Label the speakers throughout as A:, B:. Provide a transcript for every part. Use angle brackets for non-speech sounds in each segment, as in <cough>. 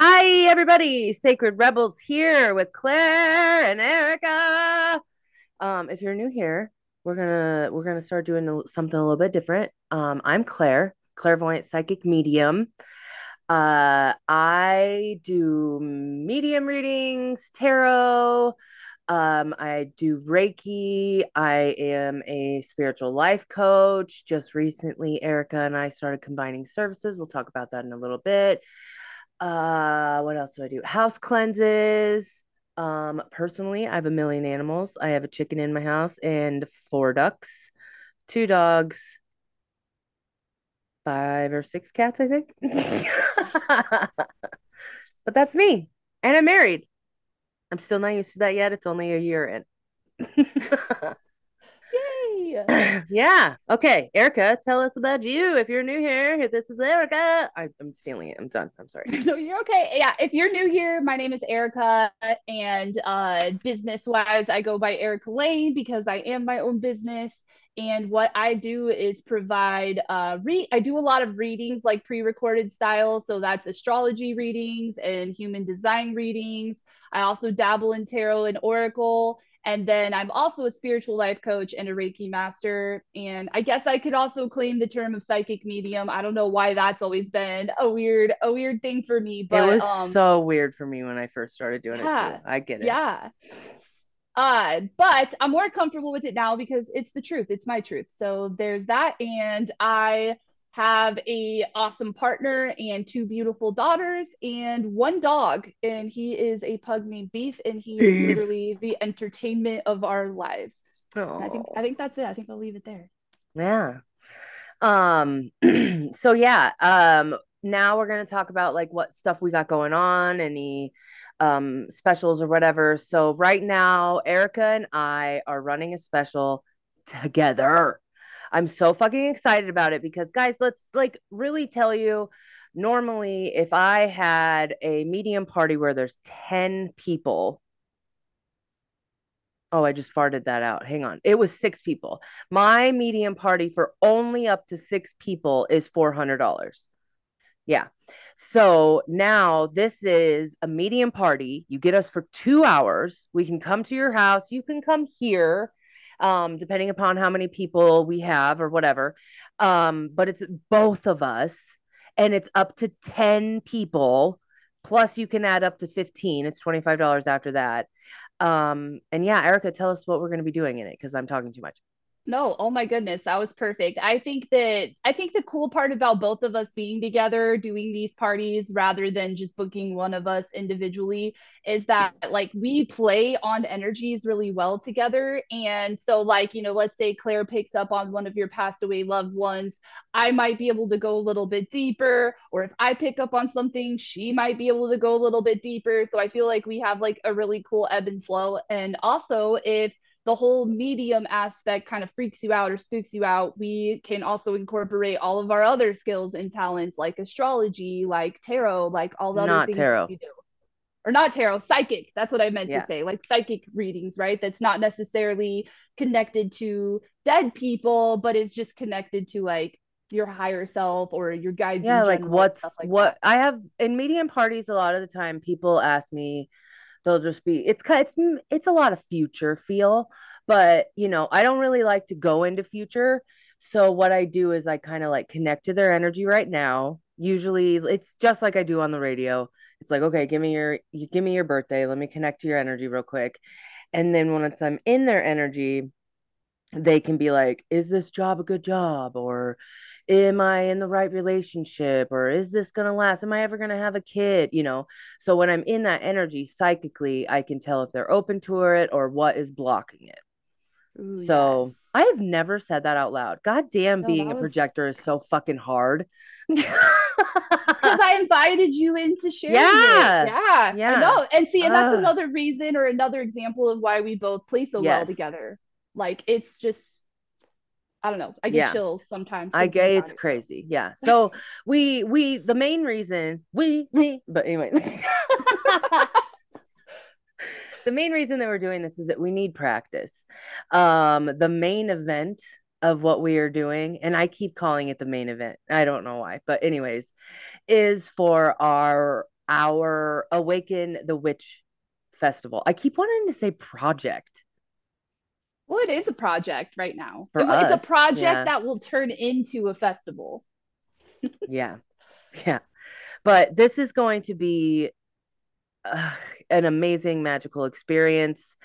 A: Hi, everybody. Sacred Rebels here with Claire and Erika. Um, if you're new here, we're gonna we're gonna start doing something a little bit different. Um, I'm Claire, clairvoyant psychic medium. Uh, I do medium readings, tarot. Um, I do Reiki. I am a spiritual life coach. Just recently, Erica and I started combining services. We'll talk about that in a little bit. Uh, what else do I do? House cleanses. Um, personally, I have a million animals. I have a chicken in my house and four ducks, two dogs, five or six cats, I think. <laughs> But that's me. And I'm married. I'm still not used to that yet. It's only a year in. <laughs>
B: Yay! <clears throat>
A: yeah. Okay. Erika, tell us about you. If you're new here, this is Erika. I, I'm stealing it. I'm done. I'm sorry. <laughs>
B: No, you're okay. Yeah, if you're new here, my name is Erica, and uh, business-wise, I go by Erika Layne because I am my own business. And what I do is provide uh, re I do a lot of readings, like pre-recorded style. So that's astrology readings and human design readings. I also dabble in tarot and oracle. And then I'm also a spiritual life coach and a Reiki master. And I guess I could also claim the term of psychic medium. I don't know why that's always been a weird, a weird thing for me, But It
A: was
B: um,
A: so weird for me when I first started doing it too.
B: yeah,
A: I get it.
B: yeah. Uh, but I'm more comfortable with it now because it's the truth. It's my truth. So there's that. And I have a awesome partner and two beautiful daughters and one dog. And he is a pug named Beef, and he is literally the entertainment of our lives. And I think
A: Oh,
B: I think that's it. I think I'll leave it there.
A: yeah. Um, <clears throat> so yeah, um, now we're gonna talk about like what stuff we got going on, any um specials or whatever. So right now, Erika and I are running a special together. I'm so fucking excited about it because guys, let's like really tell you, normally if I had a medium party where there's 10 people, Oh, I just farted that out. Hang on. It was six people. My medium party for only up to six people is $400. Yeah. So now this is a medium party. You get us for two hours. We can come to your house. You can come here, um, depending upon how many people we have or whatever. Um, but it's both of us, and it's up to 10 people. Plus, you can add up to 15. It's $25 after that. Um, and yeah, Erika, tell us what we're going to be doing in it because I'm talking too much.
B: No, oh my goodness, that was perfect. I think that I think the cool part about both of us being together doing these parties rather than just booking one of us individually is that like we play on energies really well together. And so like, you know, let's say Claire picks up on one of your passed away loved ones, I might be able to go a little bit deeper, or if I pick up on something, she might be able to go a little bit deeper. So I feel like we have like a really cool ebb and flow. And also if the whole medium aspect kind of freaks you out or spooks you out, we can also incorporate all of our other skills and talents like astrology, like tarot, like all the other
A: Not
B: things that
A: tarot.
B: we do. Or not tarot, psychic. That's what I meant to say. Like psychic readings, right? That's not necessarily connected to dead people, but is just connected to like your higher self or your guides
A: Yeah, like
B: general,
A: what's
B: like that.
A: what I have in medium parties a lot of the time people ask me they'll just be it's it's it's a lot of future feel, but you know, I don't really like to go into future. So what I do is I kind of like connect to their energy right now. Usually it's just like I do on the radio. It's like, okay, give me your you give me your birthday. Let me connect to your energy real quick. And then once I'm in their energy, they can be like, is this job a good job? Or am I in the right relationship? Or is this going to last? Am I ever going to have a kid? You know, so when I'm in that energy psychically, I can tell if they're open to it or what is blocking it.
B: Ooh,
A: So
B: yes.
A: I have never said that out loud. God damn,
B: No,
A: being a
B: was
A: projector is so fucking hard. <laughs>
B: Because I invited you into sharing it.
A: yeah.
B: Yeah, I
A: Yeah.
B: know. And see, and that's
A: Ugh.
B: another reason or another example of why we both play so well together. Like it's just, I don't know. I get
A: Yeah.
B: chills sometimes
A: I get it's
B: it.
A: Crazy. Yeah. <laughs> So we we the main reason we we but anyway <laughs> <laughs> the main reason that we're doing this is that we need practice. Um the main event of what we are doing and I keep calling it the main event. I don't know why, but anyways, is for our our Awaken the Witch Festival. I keep wanting to say project.
B: Well, it is a project right now.
A: For
B: It- it's
A: us,
B: a project
A: yeah.
B: that will turn into a festival. <laughs>
A: Yeah. Yeah. But this is going to be uh, an amazing magical experience.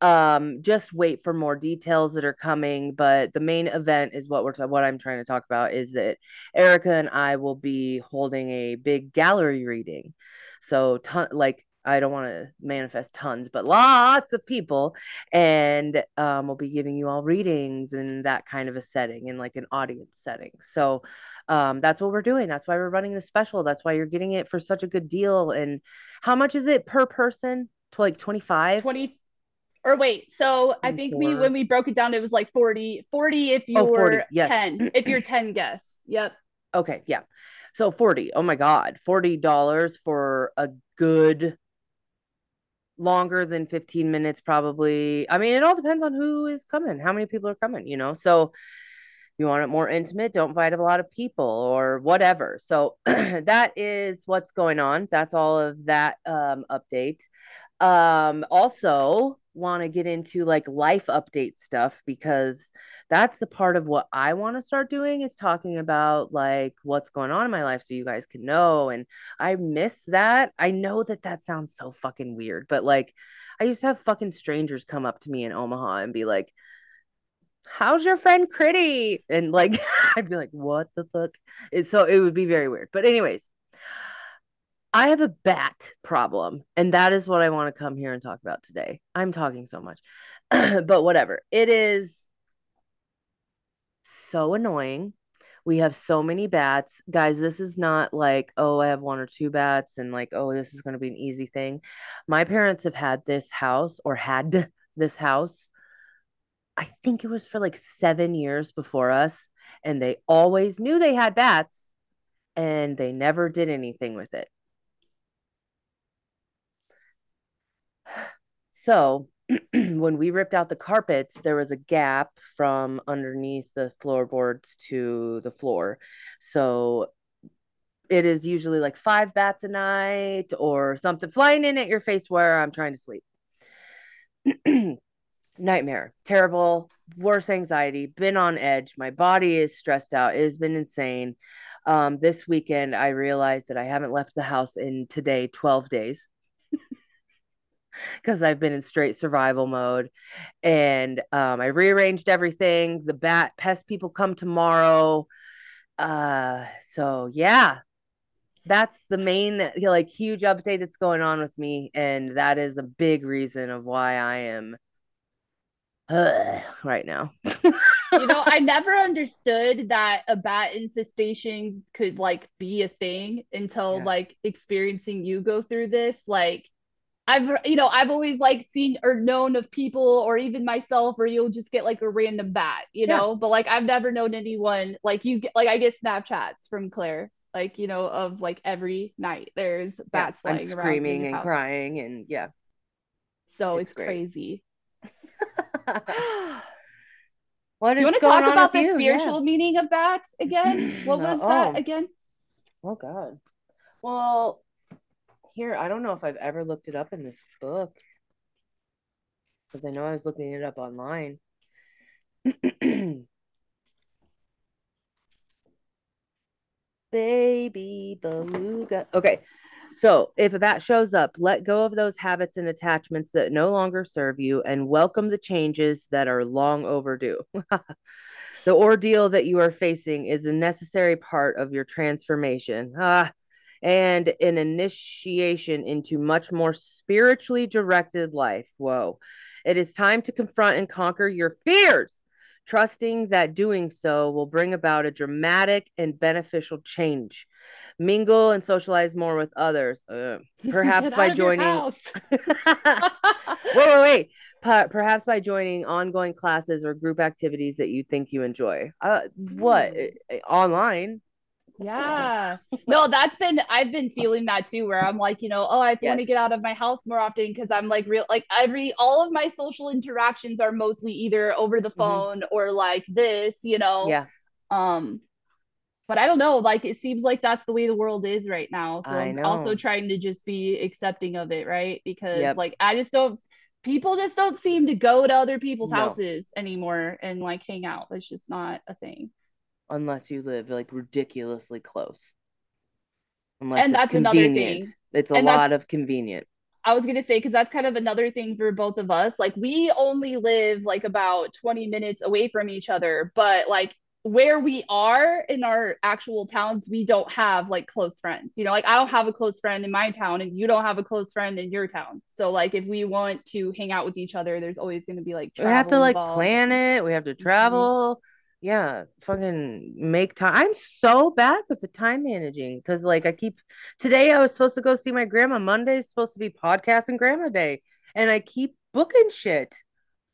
A: Um, just wait for more details that are coming. But the main event is what we're ta- what I'm trying to talk about is that Erika and I will be holding a big gallery reading. So ton like I don't want to manifest tons, but lots of people, and um, we'll be giving you all readings in that kind of a setting, in like an audience setting. So um, that's what we're doing. That's why we're running the special. That's why you're getting it for such a good deal. And how much is it per person? To like 25?
B: 20 or wait, so I think we when we broke it down, it was like 40, 40 if
A: Oh, 40,
B: you're
A: yes.
B: 10, if you're 10 guests. Yep.
A: Okay, yeah. So 40. Oh my God. $40 for a good longer than 15 minutes probably. I mean, it all depends on who is coming, how many people are coming, you know. So you want it more intimate, don't invite a lot of people or whatever. So <clears throat> that is what's going on. That's all of that um update. Um also want to get into like life update stuff because that's a part of what I want to start doing is talking about like what's going on in my life so you guys can know and I miss that. I know that that sounds so fucking weird, but like I used to have fucking strangers come up to me in Omaha and be like how's your friend Critty? And like, <laughs> I'd be like, what the fuck? So it would be very weird. But, anyways, I have a bat problem, and that is what I want to come here and talk about today. I'm talking so much, <clears throat> but whatever. It is so annoying. We have so many bats. Guys, this is not like, oh, I have one or two bats and like, oh, this is going to be an easy thing. My parents have had this house or had <laughs> this house I think it was for like seven years before us, and they always knew they had bats and they never did anything with it. <sighs> So <clears throat> when we ripped out the carpets, there was a gap from underneath the floorboards to the floor. So it is usually like five bats a night or something flying in at your face where I'm trying to sleep. <clears throat> nightmare, terrible, worst anxiety, been on edge. My body is stressed out. It has been insane. Um, this weekend, I realized that I haven't left the house in today 12 days because I've been in straight survival mode. And um, I rearranged everything. The bat pest people come tomorrow. Uh, so yeah, that's the main like huge update that's going on with me, and that is a big reason of why I am uh, <sighs> right now.
B: You know, I <laughs> never understood that a bat infestation could like be a thing until
A: Yeah.
B: like experiencing you go through this. Like I've you know, I've always like seen or known of people or even myself where you'll just get like a random bat, you
A: Yeah.
B: know, but like I've never known anyone like you get like I get Snapchats from Claire, like, you know, of like every night there's
A: Yeah,
B: bats
A: I'm
B: flying around in
A: screaming and
B: house.
A: crying and yeah.
B: So
A: It's
B: it's, crazy. <laughs> <sighs>
A: what is
B: You want to talk about the
A: you?
B: spiritual meaning of bats again? <clears throat> What was
A: Oh.
B: that again?
A: Oh God. Well, here I don't know if I've ever looked it up in this book because I know I was looking it up online. <clears throat> Baby beluga. Okay. So if a bat shows up, let go of those habits and attachments that no longer serve you and welcome the changes that are long overdue. <laughs> the ordeal that you are facing is a necessary part of your transformation. Ah, and an initiation into much more spiritually directed life. Whoa. It is time to confront and conquer your fears, trusting that doing so will bring about a dramatic and beneficial change. Mingle and socialize more with others, uh, <laughs> perhaps by
B: out of your
A: joining. <laughs> wait, wait, wait. Per- perhaps by joining ongoing classes or group activities that you think you enjoy. Uh, what? Uh, Online?
B: Yeah. <laughs> No, that's been I've been feeling that too, where I'm like, you know, oh, I want to get out of my house more often because I'm like real like every all of my social interactions are mostly either over the
A: Mhm.
B: phone or like this, you know.
A: Yeah.
B: Um but I don't know. Like it seems like that's the way the world is right now. So
A: I know.
B: also trying to just be accepting of it, right? Because
A: Yep.
B: like I just don't people just don't seem to go to other people's
A: No.
B: houses anymore and like hang out. It's just not a thing.
A: Unless you live like ridiculously close. Unless
B: And that's another thing.
A: It's a
B: And
A: lot of convenient.
B: I was gonna say because that's kind of another thing for both of us. Like we only live like about 20 minutes away from each other, but like where we are in our actual towns, we don't have like close friends. You know, like I don't have a close friend in my town, and you don't have a close friend in your town. So like if we want to hang out with each other, there's always gonna be like
A: We have to like
B: involved.
A: plan it. We have to mm-hmm. travel. Yeah, fucking make time. I'm so bad with the time managing because like I keep today I was supposed to go see my grandma. Monday's supposed to be podcast and grandma day. And I keep booking shit.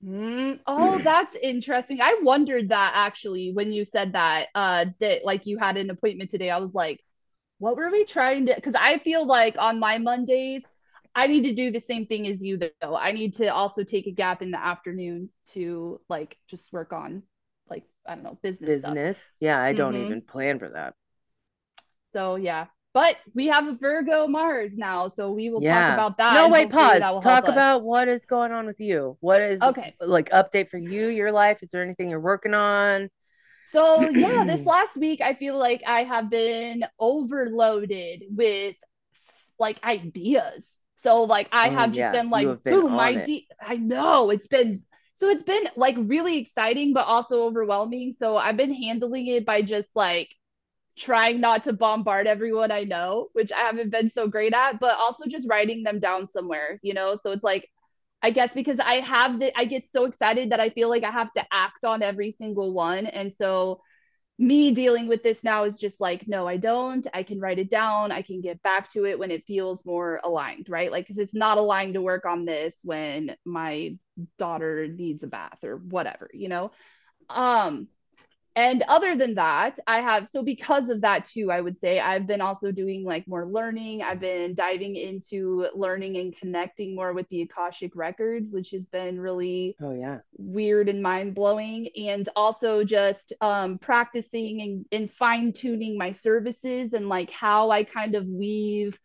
B: Mm, oh, that's interesting. I wondered that actually when you said that, uh, that like you had an appointment today. I was like, what were we trying to? Because I feel like on my Mondays, I need to do the same thing as you though. I need to also take a gap in the afternoon to like just work on I don't know business, stuff.
A: Yeah, I don't
B: Mhm.
A: even plan for that.
B: So yeah, but we have a Virgo Mars now, so we will
A: Yeah.
B: talk about that.
A: No, wait, pause. Talk
B: us.
A: about what is going on with you. What is
B: Okay.
A: like update for you, your life? Is there anything you're working on?
B: So <clears throat> yeah, this last week I feel like I have been overloaded with like ideas. So like I
A: Oh,
B: have just been like boom idea. I know it's been so it's been like really exciting but also overwhelming. So I've been handling it by just like trying not to bombard everyone I know, which I haven't been so great at, but also just writing them down somewhere, you know? So it's like I guess because I have the I get so excited that I feel like I have to act on every single one. And so me dealing with this now is just like, no, I don't. I can write it down. I can get back to it when it feels more aligned, right? Like, because it's not aligned to work on this when my daughter needs a bath or whatever, you know? Um, and other than that, I have so because of that too, I would say I've been also doing like more learning. I've been diving into learning and connecting more with the Akashic records, which has been really
A: Oh yeah.
B: weird and mind blowing. And also just um, practicing and, and fine tuning my services and like how I kind of weave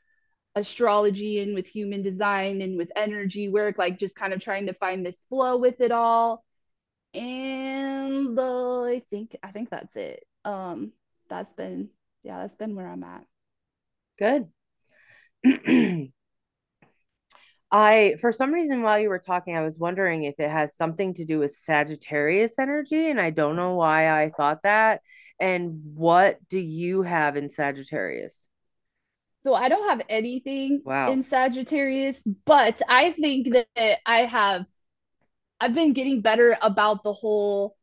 B: astrology and with human design and with energy work, like just kind of trying to find this flow with it all and uh, I think I think that's it. Um, that's been yeah, that's been where I'm at.
A: Good. <clears throat> I, for some reason, while you were talking, I was wondering if it has something to do with Sagittarius energy, and I don't know why I thought that. And what do you have in Sagittarius?
B: So I don't have anything
A: Wow.
B: in Sagittarius, but I think that I have I've been getting better about the whole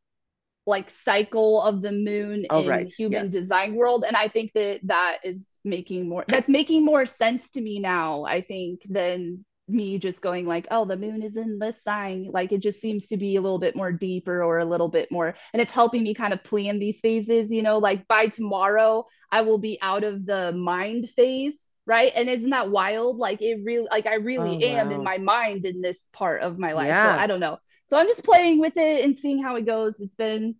B: like cycle of the moon
A: Oh,
B: in
A: right.
B: human
A: Yes.
B: design world and I think that that is making more that's making more sense to me now, I think, than me just going like, oh, the moon is in this sign. Like it just seems to be a little bit more deeper or a little bit more, and it's helping me kind of plan these phases, you know, like by tomorrow, I will be out of the mind phase, right? And isn't that wild? Like it really, like I really
A: Oh,
B: am in my mind in this part of my life.
A: yeah.
B: So I don't know. So I'm just playing with it and seeing how it goes. It's been,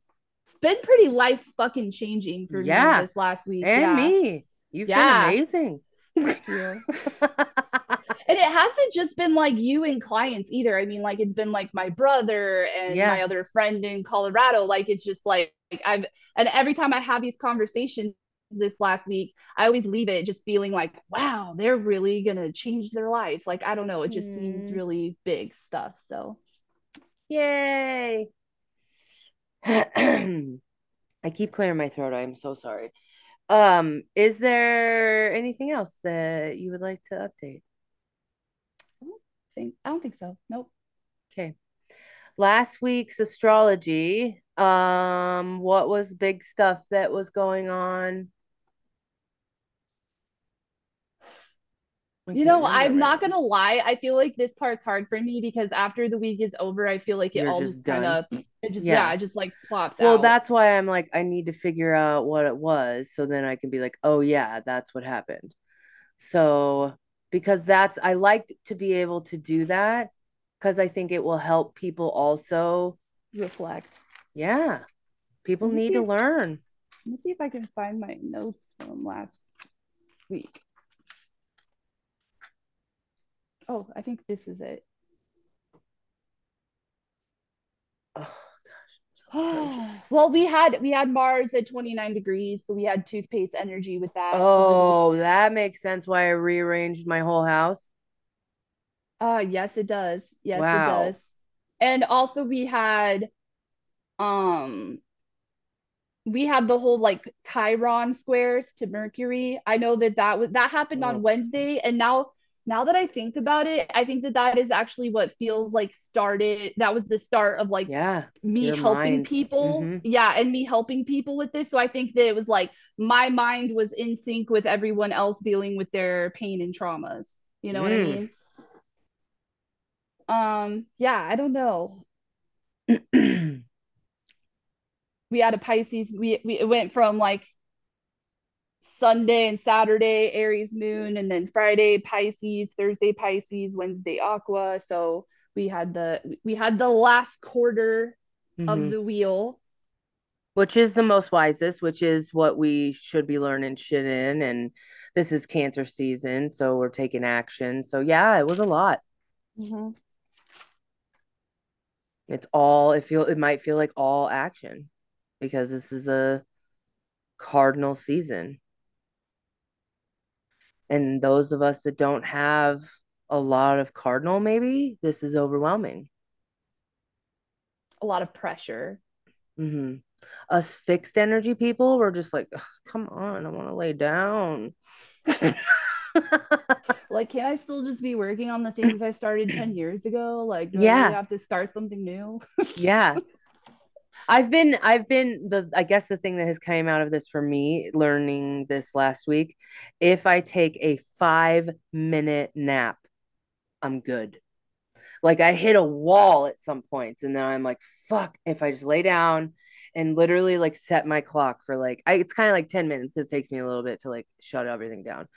B: it's been pretty life fucking changing for
A: Yeah.
B: me this last week.
A: And
B: yeah.
A: me. You've
B: Yeah.
A: been amazing.
B: Thank you. <laughs> And it hasn't just been like you and clients either. I mean, like it's been like my brother and
A: Yeah.
B: my other friend in Colorado. Like it's just like, I've and every time I have these conversations this last week, I always leave it just feeling like, wow, they're really gonna change their life. Like I don't know, it just seems
A: Mm.
B: really big stuff. So
A: Yay. <clears throat> I keep clearing my throat. I'm so sorry. Um, is there anything else that you would like to update?
B: I think I don't think so. Nope.
A: Okay. Last week's astrology, um, what was big stuff that was going on?
B: You know, I'm
A: right
B: not gonna lie. I feel like this part's hard for me because after the week is over, I feel like it
A: You're
B: all
A: just
B: just kind of it just
A: Yeah.
B: yeah, it just like plops
A: Well,
B: out.
A: Well, that's why I'm like, I need to figure out what it was so then I can be like, oh yeah, that's what happened. So, because that's, I like to be able to do that because I think it will help people also.
B: reflect.
A: Yeah, people need to
B: if-
A: learn.
B: Let me see if I can find my notes from last week. Oh, I think this is it.
A: Oh <sighs>
B: well, we had we had Mars at 29 degrees, so we had toothpaste energy with that.
A: Oh, that makes sense why I rearranged my whole house.
B: Uh yes, it does. Yes, it does. And also we had um we had the whole like Chiron squares to Mercury. I know that that was that happened on
A: Oh,
B: Wednesday, and now now that I think about it, I think that that is actually what feels like started. That was the start of like
A: yeah.
B: me helping
A: mind.
B: people.
A: hmm
B: Yeah, and me helping people with this. So I think that it was like my mind was in sync with everyone else dealing with their pain and traumas. You know what I
A: Mm.
B: mean? Um, yeah, I don't know. <clears throat> We had a Pisces. We we it went from like Sunday and Saturday Aries moon, and then Friday Pisces, Thursday Pisces, Wednesday Aqua. So we had the we had the last quarter of
A: hmm
B: the wheel.
A: Which is the most wisest, which is what we should be learning shit in. And this is cancer season, so we're taking action. So yeah, it was a lot.
B: Mhm.
A: It's all it feel it might feel like all action because this is a cardinal season. And those of us that don't have a lot of cardinal, maybe this is overwhelming.
B: A lot of pressure.
A: hmm Us fixed energy people, we're just like, come on, I want to lay down. <laughs>
B: Like, can I still just be working on the things I started 10 years ago? Like, do I really
A: Yeah,
B: have to start something new?
A: yeah. <laughs> I've been, I've been the, I guess the thing that has came out of this for me, learning this last week, if I take a five minute nap, I'm good. Like I hit a wall at some points, and then I'm like, fuck, if I just lay down and literally like set my clock for like, I, it's kind of like 10 minutes because it takes me a little bit to like shut everything down.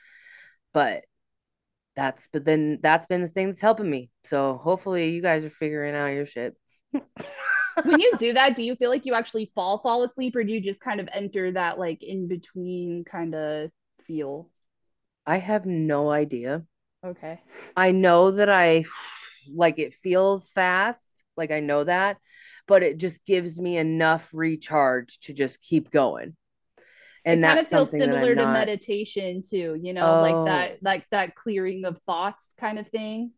A: But that's, but then that's been the thing that's helping me. So hopefully you guys are figuring out your shit.
B: When you <laughs> do that, do you feel like you actually fall fall asleep or do you just kind of enter that like in between kind of feel?
A: I have no idea.
B: Okay.
A: I know that I like it feels fast, like I know that, but it just gives me enough recharge to just keep going.
B: It
A: And
B: kind of feels similar to
A: not.
B: meditation too, you know, like
A: Oh,
B: that like that clearing of thoughts kind of thing.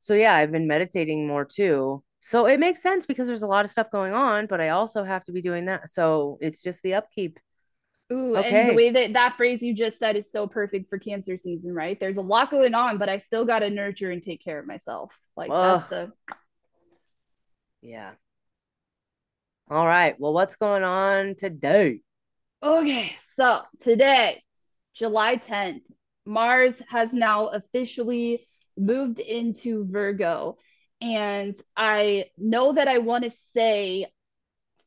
A: so yeah, I've been meditating more too. So it makes sense because there's a lot of stuff going on, but I also have to be doing that. So it's just the upkeep.
B: Ooh, and the way that that phrase you just said is so perfect for cancer season, right? There's a lot going on, but I still got to nurture and take care of myself. Like that's the
A: yeah. All right. Well, what's going on today?
B: Okay, so today, July 10th, Mars has now officially moved into Virgo. And I know that I want to say,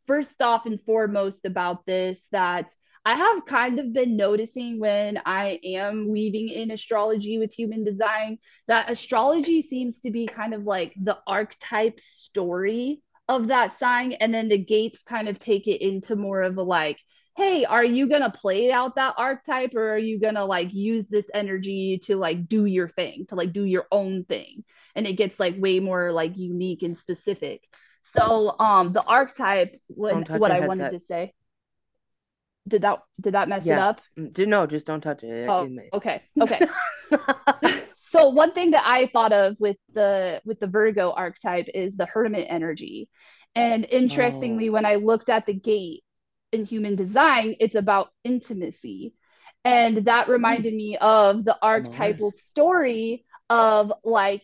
B: first off and foremost, about this that I have kind of been noticing when I am weaving in astrology with human design that astrology seems to be kind of like the archetype story of that sign. And then the gates kind of take it into more of a like, hey, are you gonna play out that archetype or are you gonna like use this energy to like do your thing, to like do your own thing? And it gets like way more like unique and specific. So um the archetype what
A: your
B: I wanted to say, did that did that mess it up?
A: Mm, No, just don't touch it.
B: Oh, okay. <laughs> Okay. So one thing that I thought of with the with the Virgo archetype is the hermit energy. And interestingly,
A: Oh,
B: when I looked at the gate in human design, it's about intimacy. And that reminded me of the archetypal story of like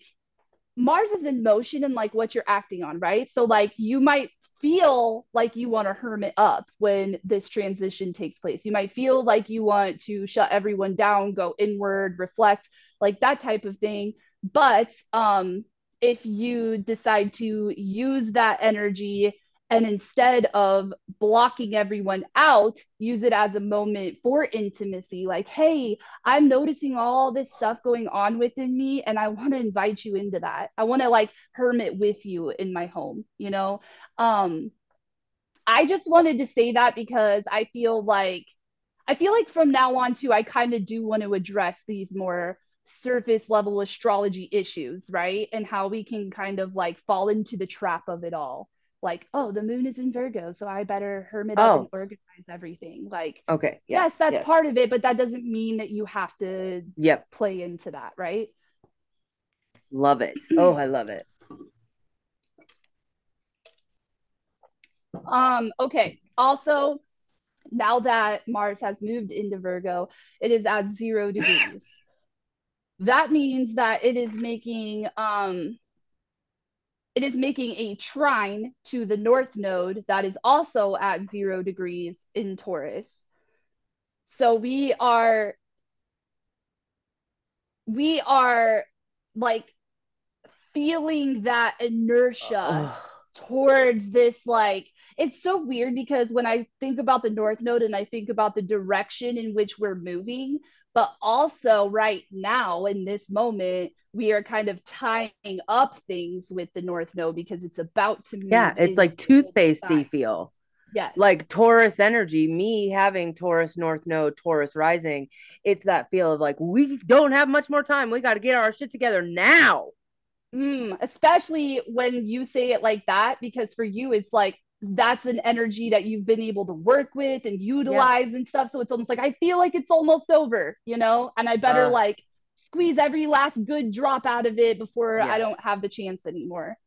B: Mars is in motion and like what you're acting on, right? So like you might feel like you want to hermit up when this transition takes place. You might feel like you want to shut everyone down, go inward, reflect, like that type of thing. But um if you decide to use that energy and instead of blocking everyone out, use it as a moment for intimacy, like, hey, I'm noticing all this stuff going on within me and I want to invite you into that. I want to like hermit with you in my home, you know? Um I just wanted to say that because I feel like I feel like from now on too, I kind of do want to address these more surface level astrology issues, right? And how we can kind of like fall into the trap of it all. Like, oh, the moon is in Virgo, so I better hermit oh. up and oh. organize everything. Like,
A: okay,
B: yeah, yes, that's yes. part of it, but that doesn't mean that you have to
A: yep.
B: play into that, right?
A: Love it. Oh, I love it. <clears throat>
B: Um, okay. Also, now that Mars has moved into Virgo, it is at zero degrees. <laughs> that means that it is making um it is making a trine to the north node that is also at zero degrees in Taurus. So we are we are like feeling that inertia uh, towards this like it's so weird because when I think about the North Node and I think about the direction in which we're moving, but also right now in this moment, we are kind of tying up things with the North Node because it's about to move.
A: Yeah, it's like toothpastey feel.
B: Yes.
A: Like Taurus energy, me having Taurus North Node, Taurus rising, it's that feel of like, we don't have much more time. We got to get our shit together now.
B: Mm, especially when you say it like that, because for you, it's like, that's an energy that you've been able to work with and utilize yeah. and stuff. So it's almost like I feel like it's almost over, you know, and I better uh, like squeeze every last good drop out of it before yes. I don't have the chance anymore.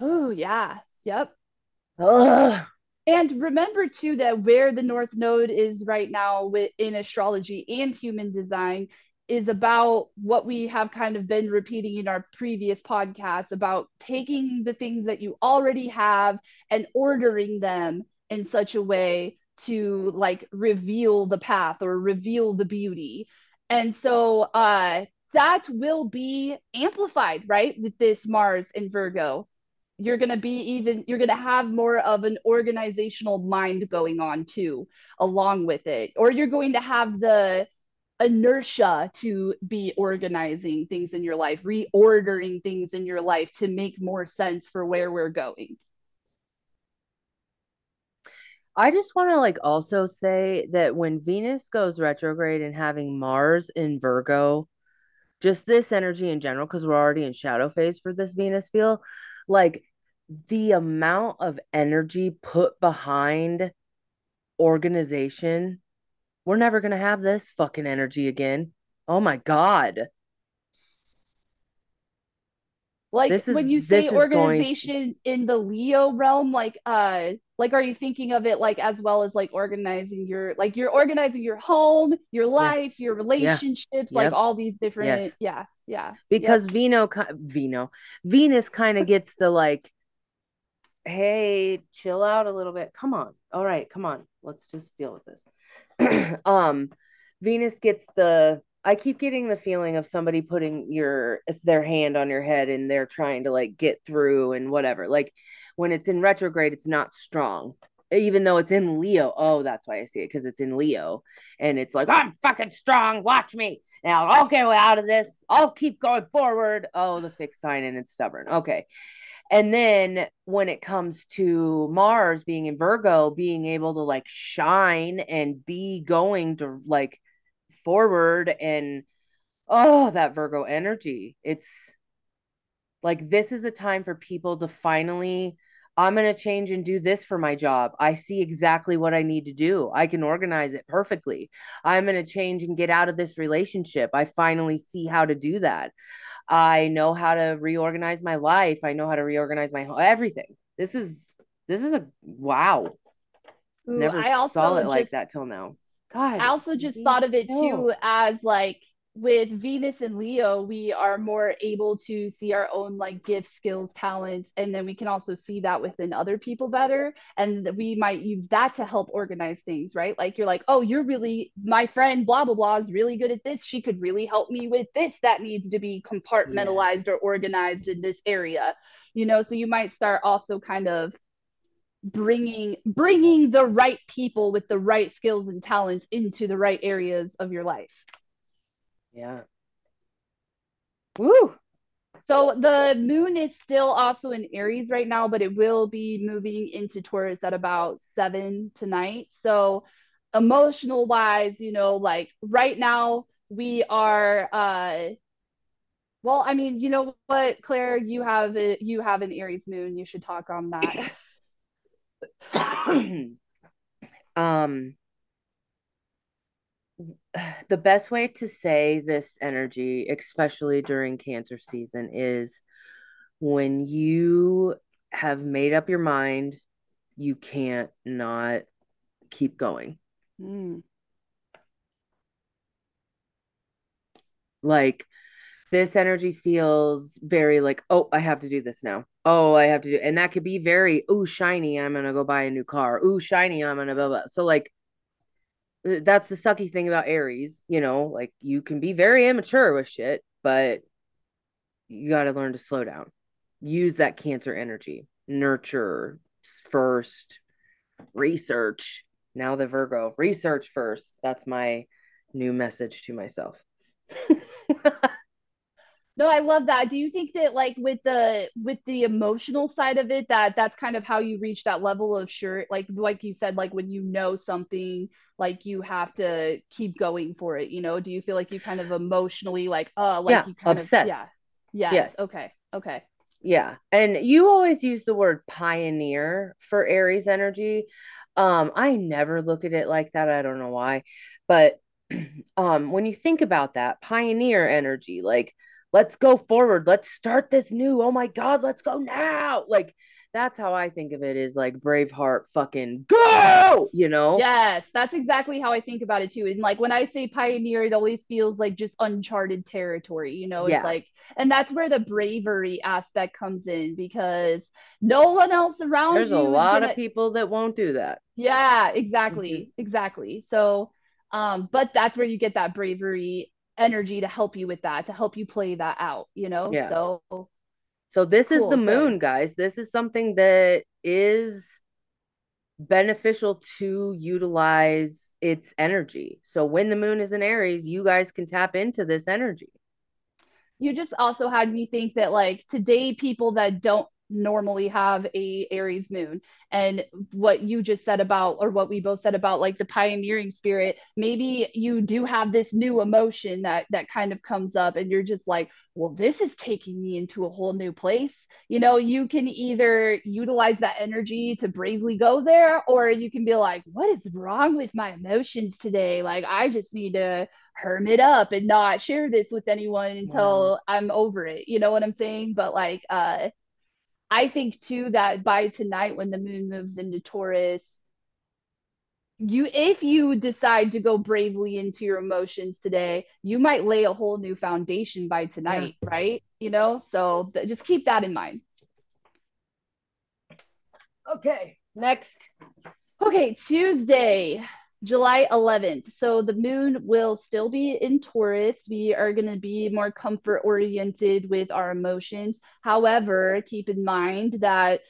B: Oh, yeah. Yep. Ugh. And remember too that where the North Node is right now in astrology and human design is about what we have kind of been repeating in our previous podcasts about taking the things that you already have and ordering them in such a way to like reveal the path or reveal the beauty. And so uh that will be amplified, right? With this Mars in Virgo. You're going to be even you're going to have more of an organizational mind going on too along with it. Or you're going to have the inertia to be organizing things in your life, reordering things in your life to make more sense for where we're going.
A: I just want to like also say that when Venus goes retrograde and having Mars in Virgo, just this energy in general, because we're already in shadow phase for this Venus feel, like the amount of energy put behind organization we're never going to have this fucking energy again. Oh my God.
B: Like is, when you say organization going... in the Leo realm, like uh like are you thinking of it like as well as like organizing your like you're organizing your home, your life, yeah. your relationships, yeah. like yep. all these different yes. yeah, yeah.
A: Because yep. Vino Vino Venus kind of <laughs> gets the like hey, chill out a little bit. Come on. All right, come on. Let's just deal with this. <clears throat> um Venus gets the I keep getting the feeling of somebody putting your their hand on your head and they're trying to like get through and whatever. Like when it's in retrograde, it's not strong. Even though it's in Leo. Oh, that's why I see it because it's in Leo. And it's like, I'm fucking strong. Watch me. Now I'll get out of this. I'll keep going forward. Oh, the fixed sign and it's stubborn. Okay. And then when it comes to Mars being in Virgo, being able to like shine and be going to like forward and oh, that Virgo energy. It's like this is a time for people to finally I'm going to change and do this for my job. I see exactly what I need to do. I can organize it perfectly. I'm going to change and get out of this relationship. I finally see how to do that. I know how to reorganize my life. I know how to reorganize my whole everything. This is this is a wow. Ooh, Never I also saw it just, like that till now.
B: God. I also just thought of it too as like with Venus and Leo, we are more able to see our own like gifts, skills, talents, and then we can also see that within other people better. And we might use that to help organize things, right? Like you're like, oh, you're really my friend, blah blah blah, is really good at this. She could really help me with this that needs to be compartmentalized yes. or organized in this area, you know. So you might start also kind of bringing bringing the right people with the right skills and talents into the right areas of your life
A: yeah. Woo.
B: So the moon is still also in Aries right now, but it will be moving into Taurus at about seven tonight. So emotional wise, you know, like right now we are uh well, I mean, you know what, Claire, you have a, you have an Aries moon. You should talk on that. <coughs>
A: um <sighs> the best way to say this energy, especially during cancer season, is when you have made up your mind, you can't not keep going. Mm. Like this energy feels very like, oh, I have to do this now. Oh, I have to do, and that could be very, oh, shiny. I'm gonna go buy a new car. Oh, shiny. I'm gonna blah blah. So like, Uh, that's the sucky thing about Aries. You know, like you can be very immature with shit, but you got to learn to slow down. Use that Cancer energy. Nurture first. Research. Now the Virgo. Research first. That's my new message to myself. <laughs>
B: No, I love that. Do you think that like with the with the emotional side of it that that's kind of how you reach that level of sure like like you said like when you know something like you have to keep going for it, you know? Do you feel like you kind of emotionally like uh like
A: yeah,
B: you kind
A: obsessed.
B: of yeah. Yes. yes. Okay. Okay.
A: Yeah. And you always use the word pioneer for Aries energy. Um I never look at it like that. I don't know why. But <clears throat> um when you think about that pioneer energy like let's go forward let's start this new oh my god let's go now like that's how I think of it is like Braveheart fucking go, you know?
B: Yes, that's exactly how I think about it too. And like when I say pioneer, it always feels like just uncharted territory, you know? It's yeah. like, and that's where the bravery aspect comes in because no one else around
A: There's a lot gonna... of people that won't do that.
B: Yeah, exactly. Mm-hmm. Exactly. So, um, but that's where you get that bravery energy to help you with that, to help you play that out, you know? Yeah. So
A: so this cool, is the moon, guys. This is something that is beneficial to utilize its energy. So when the moon is in Aries, you guys can tap into this energy.
B: You just also had me think that like today people that don't normally have a aries moon. And what you just said about or what we both said about like the pioneering spirit maybe you do have this new emotion that that kind of comes up and you're just like well this is taking me into a whole new place. You know you can either utilize that energy to bravely go there or you can be like what is wrong with my emotions today? Like i just need to hermit up and not share this with anyone until wow. i'm over it. You know what i'm saying? But like uh I think too that by tonight when the moon moves into Taurus, you if you decide to go bravely into your emotions today, you might lay a whole new foundation by tonight, yeah. right? You know, so th- just keep that in mind.
A: Okay, next.
B: Okay, Tuesday. July 11th. So the moon will still be in Taurus. We are going to be more comfort oriented with our emotions. However, keep in mind that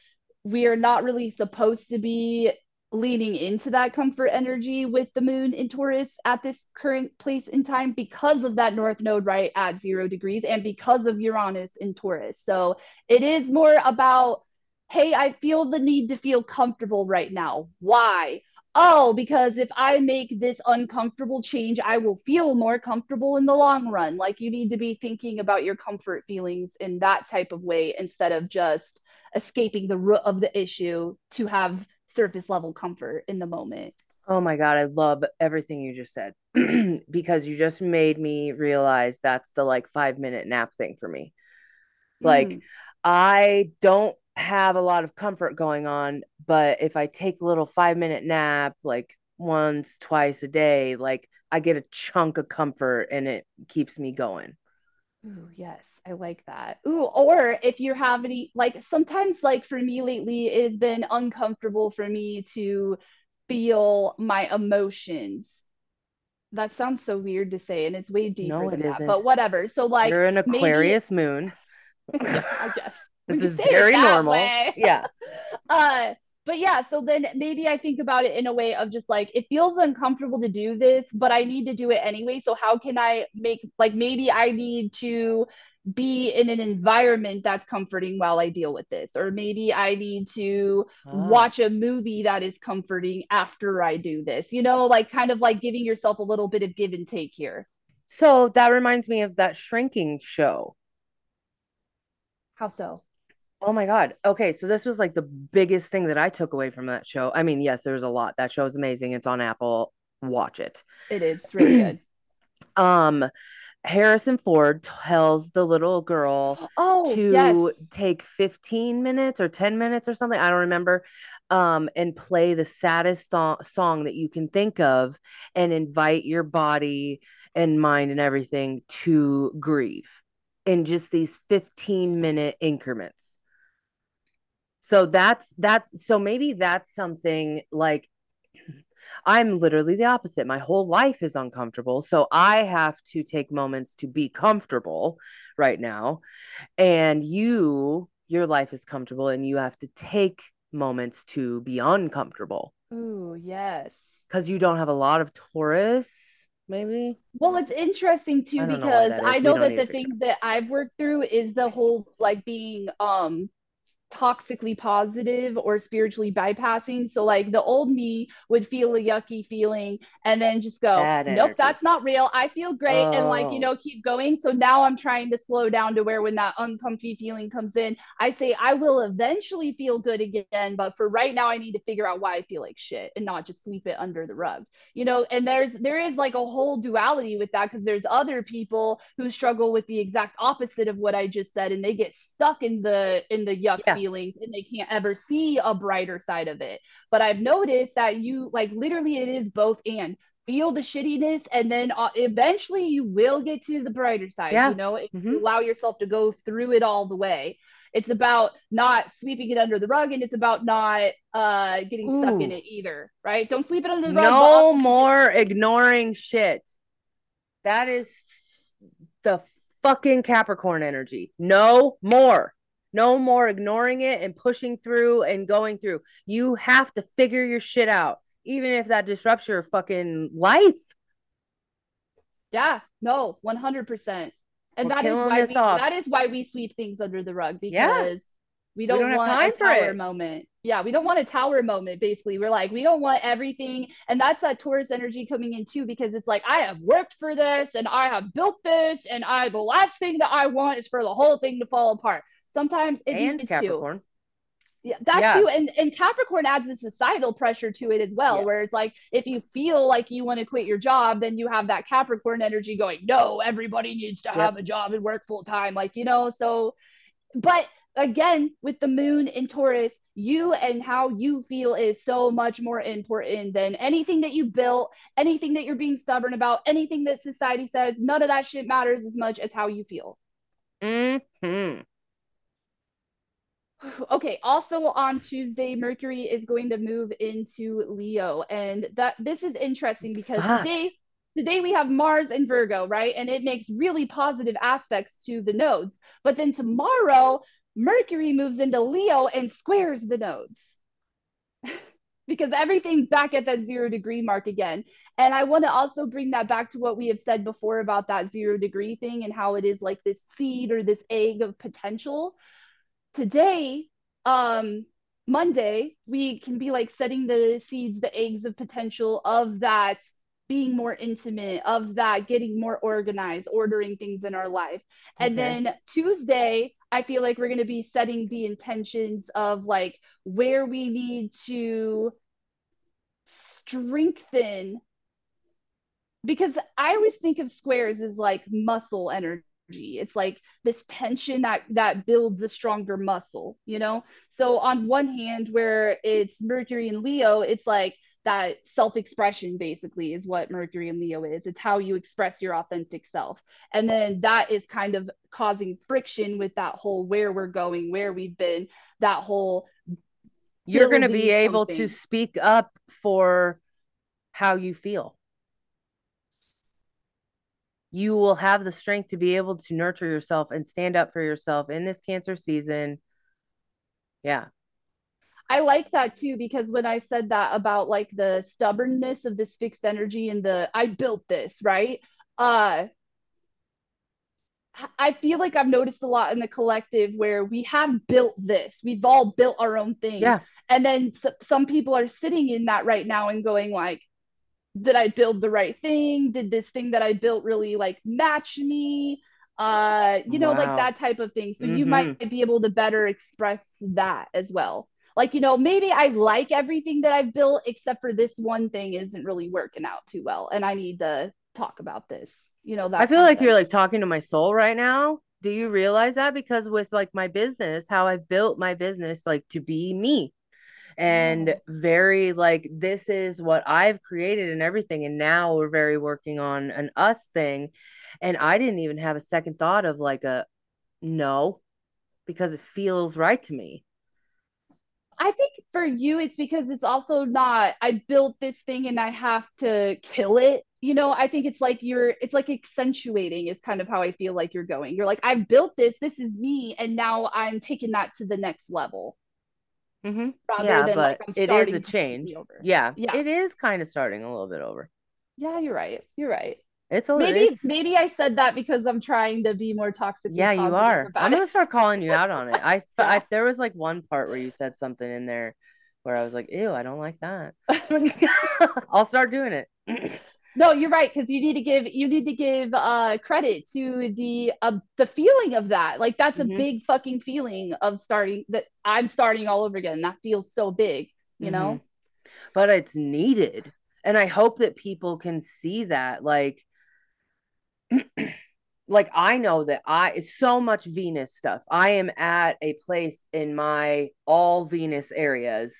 B: we are not really supposed to be leaning into that comfort energy with the moon in Taurus at this current place in time because of that north node right at zero degrees and because of Uranus in Taurus. So it is more about, hey, I feel the need to feel comfortable right now. Why? Oh, because if I make this uncomfortable change, I will feel more comfortable in the long run. Like you need to be thinking about your comfort feelings in that type of way instead of just escaping the root of the issue to have surface level comfort in the moment.
A: Oh my God, I love everything you just said <clears throat> because you just made me realize that's the like five minute nap thing for me. Like, mm. I don't have a lot of comfort going on but if i take a little five minute nap like once twice a day like i get a chunk of comfort and it keeps me going.
B: Ooh, yes i like that. Ooh, or if you're having like sometimes like for me lately it has been uncomfortable for me to feel my emotions. That sounds so weird to say and it's way deeper no, than that isn't. but whatever. So like
A: you're an aquarius maybe... moon.
B: Yeah, <laughs> i guess
A: this is very normal. Way. <laughs> Yeah.
B: uh, but yeah, so then maybe I think about it in a way of just like it feels uncomfortable to do this, but I need to do it anyway. So how can I make like maybe I need to be in an environment that's comforting while I deal with this. Or maybe I need to
A: Ah.
B: watch a movie that is comforting after I do this. You know, like kind of like giving yourself a little bit of give and take here.
A: So that reminds me of that shrinking show.
B: How so?
A: Oh my God. Okay, so this was like the biggest thing that I took away from that show. I mean, yes, there's a lot. That show is amazing. It's on Apple. Watch it.
B: It is really good. <clears throat>
A: Um, Harrison Ford tells the little girl <gasps>
B: Oh,
A: to
B: yes.
A: take 15 minutes or 10 minutes or something, I don't remember, um, and play the saddest th- song that you can think of and invite your body and mind and everything to grieve in just these 15 minute increments. So that's that's so maybe that's something like I'm literally the opposite. My whole life is uncomfortable. So I have to take moments to be comfortable right now. And you, your life is comfortable and you have to take moments to be uncomfortable
B: Ooh, yes.
A: because you don't have a lot of Taurus, maybe.
B: Well, it's interesting too
A: I don't know
B: because I.
A: We
B: know that the thing that I've worked through is the whole like being um toxically positive or spiritually bypassing. So like the old me would feel a yucky feeling and then just go,
A: Bad
B: nope,
A: energy.
B: that's not real. I feel great and like, you
A: Oh,
B: know, keep going. So now I'm trying to slow down to where when that uncomfy feeling comes in, I say I will eventually feel good again, but for right now I need to figure out why I feel like shit and not just sweep it under the rug. You know, and there's there is like a whole duality with that because there's other people who struggle with the exact opposite of what I just said and they get stuck in the in the yuck
A: yeah.
B: Feelings and they can't ever see a brighter side of it. But I've noticed that you like literally it is both and feel the shittiness and then uh, eventually you will get to the brighter side
A: Yeah.
B: you know if
A: hmm
B: you allow yourself to go through it all the way it's about not sweeping it under the rug and it's about not uh getting stuck in it either right don't sweep it under the rug
A: no
B: also don't get
A: more ignoring shit. That is the fucking Capricorn energy. No more. No more ignoring it and pushing through and going through. You have to figure your shit out, even if that disrupts your fucking life.
B: Yeah, no, 100%. And
A: We're
B: that is why we
A: off.
B: that is why we sweep things under the rug because we
A: we
B: don't
A: don't have
B: want a tower
A: it.
B: moment. Yeah, we don't want a tower moment basically. We're like we don't want everything and that's that Taurus energy coming in too because it's like I have worked for this and I have built this and I the last thing that I want is for the whole thing to fall apart. Sometimes it
A: And
B: needs to.
A: Capricorn.
B: Yeah, that
A: Yeah.
B: too, and and Capricorn adds the societal pressure to it as well, where it's like if you feel like you want to quit your job, then you have that Capricorn energy going, no, everybody needs to
A: Yep.
B: have a job and work full time, like you know. So, but again, with the Moon in Taurus, you and how you feel is so much more important than anything that you built, anything that you're being stubborn about, anything that society says. None of that shit matters as much as how you feel.
A: hmm
B: okay also on tuesday mercury is going to move into leo and that this is interesting because
A: Fuck.
B: today today we have mars and virgo right and it makes really positive aspects to the nodes but then tomorrow mercury moves into leo and squares the nodes <laughs> because everything's back at that zero degree mark again. And I want to also bring that back to what we have said before about that zero degree thing and how it is like this seed or this egg of potential. Today, um, Monday, we can be like setting the seeds, the eggs of potential of that being more intimate, of that getting more organized, ordering things in our life. And then Tuesday, I feel like we're going to be setting the intentions of like where we need to strengthen because I always think of squares as like muscle energy. It's like this tension that that builds a stronger muscle, you know? So on one hand where it's Mercury and Leo, it's like that self-expression basically is what Mercury and Leo is. It's how you express your authentic self. And then that is kind of causing friction with that whole where we're going, where we've been, that whole
A: You're going to be
B: building
A: able to speak up for how you feel. You will have the strength to be able to nurture yourself and stand up for yourself in this cancer season. Yeah.
B: I like that too because when I said that about like the stubbornness of this fixed energy and the I built this, right? Uh I feel like I've noticed a lot in the collective where we have built this. We've all built our own thing.
A: Yeah.
B: And then some people are sitting in that right now and going like, did I build the right thing? Did this thing that I built really like match me? Uh, you know, like that type of thing. So you
A: Mhm.
B: might be able to better express that as well. Like, you know, maybe I like everything that I've built, except for this one thing isn't really working out too well. And I need to talk about this. You know, that
A: I feel like you're like talking to my soul right now. Do you realize that? Because with like my business, how I've built my business like to be me and
B: Oh.
A: very like this is what I've created and everything. And now we're very working on an us thing. And I didn't even have a second thought of like a no, because it feels right to me.
B: I think for you, it's because it's also not, I built this thing and I have to kill it. You know, I think it's like you're, it's like accentuating is kind of how I feel like you're going. You're like, I've built this, this is me, and now I'm taking that to the next level
A: hmm
B: rather
A: Yeah,
B: than like
A: but
B: I'm
A: it is
B: starting
A: a change.
B: over.
A: Yeah,
B: Yeah.
A: it is kind of starting a little bit over.
B: Yeah, you're right. You're right.
A: It's a
B: Maybe,
A: it's
B: maybe I said that because I'm trying to be more toxic.
A: Yeah, you are. I'm
B: it.
A: gonna start calling you out on it. I, <laughs> f-
B: Yeah.
A: I there was like one part where you said something in there where I was like, "Ew, I don't like that." <laughs> <laughs> I'll start doing it. <clears throat>
B: No, you're right because you need to give you need to give uh credit to the uh, the feeling of that. Like that's a
A: Mhm.
B: big fucking feeling of starting that I'm starting all over again. That feels so big, you know?
A: But it's needed, and I hope that people can see that. Like, <clears throat> like I know that I it's so much Venus stuff. I am at a place in my all Venus areas,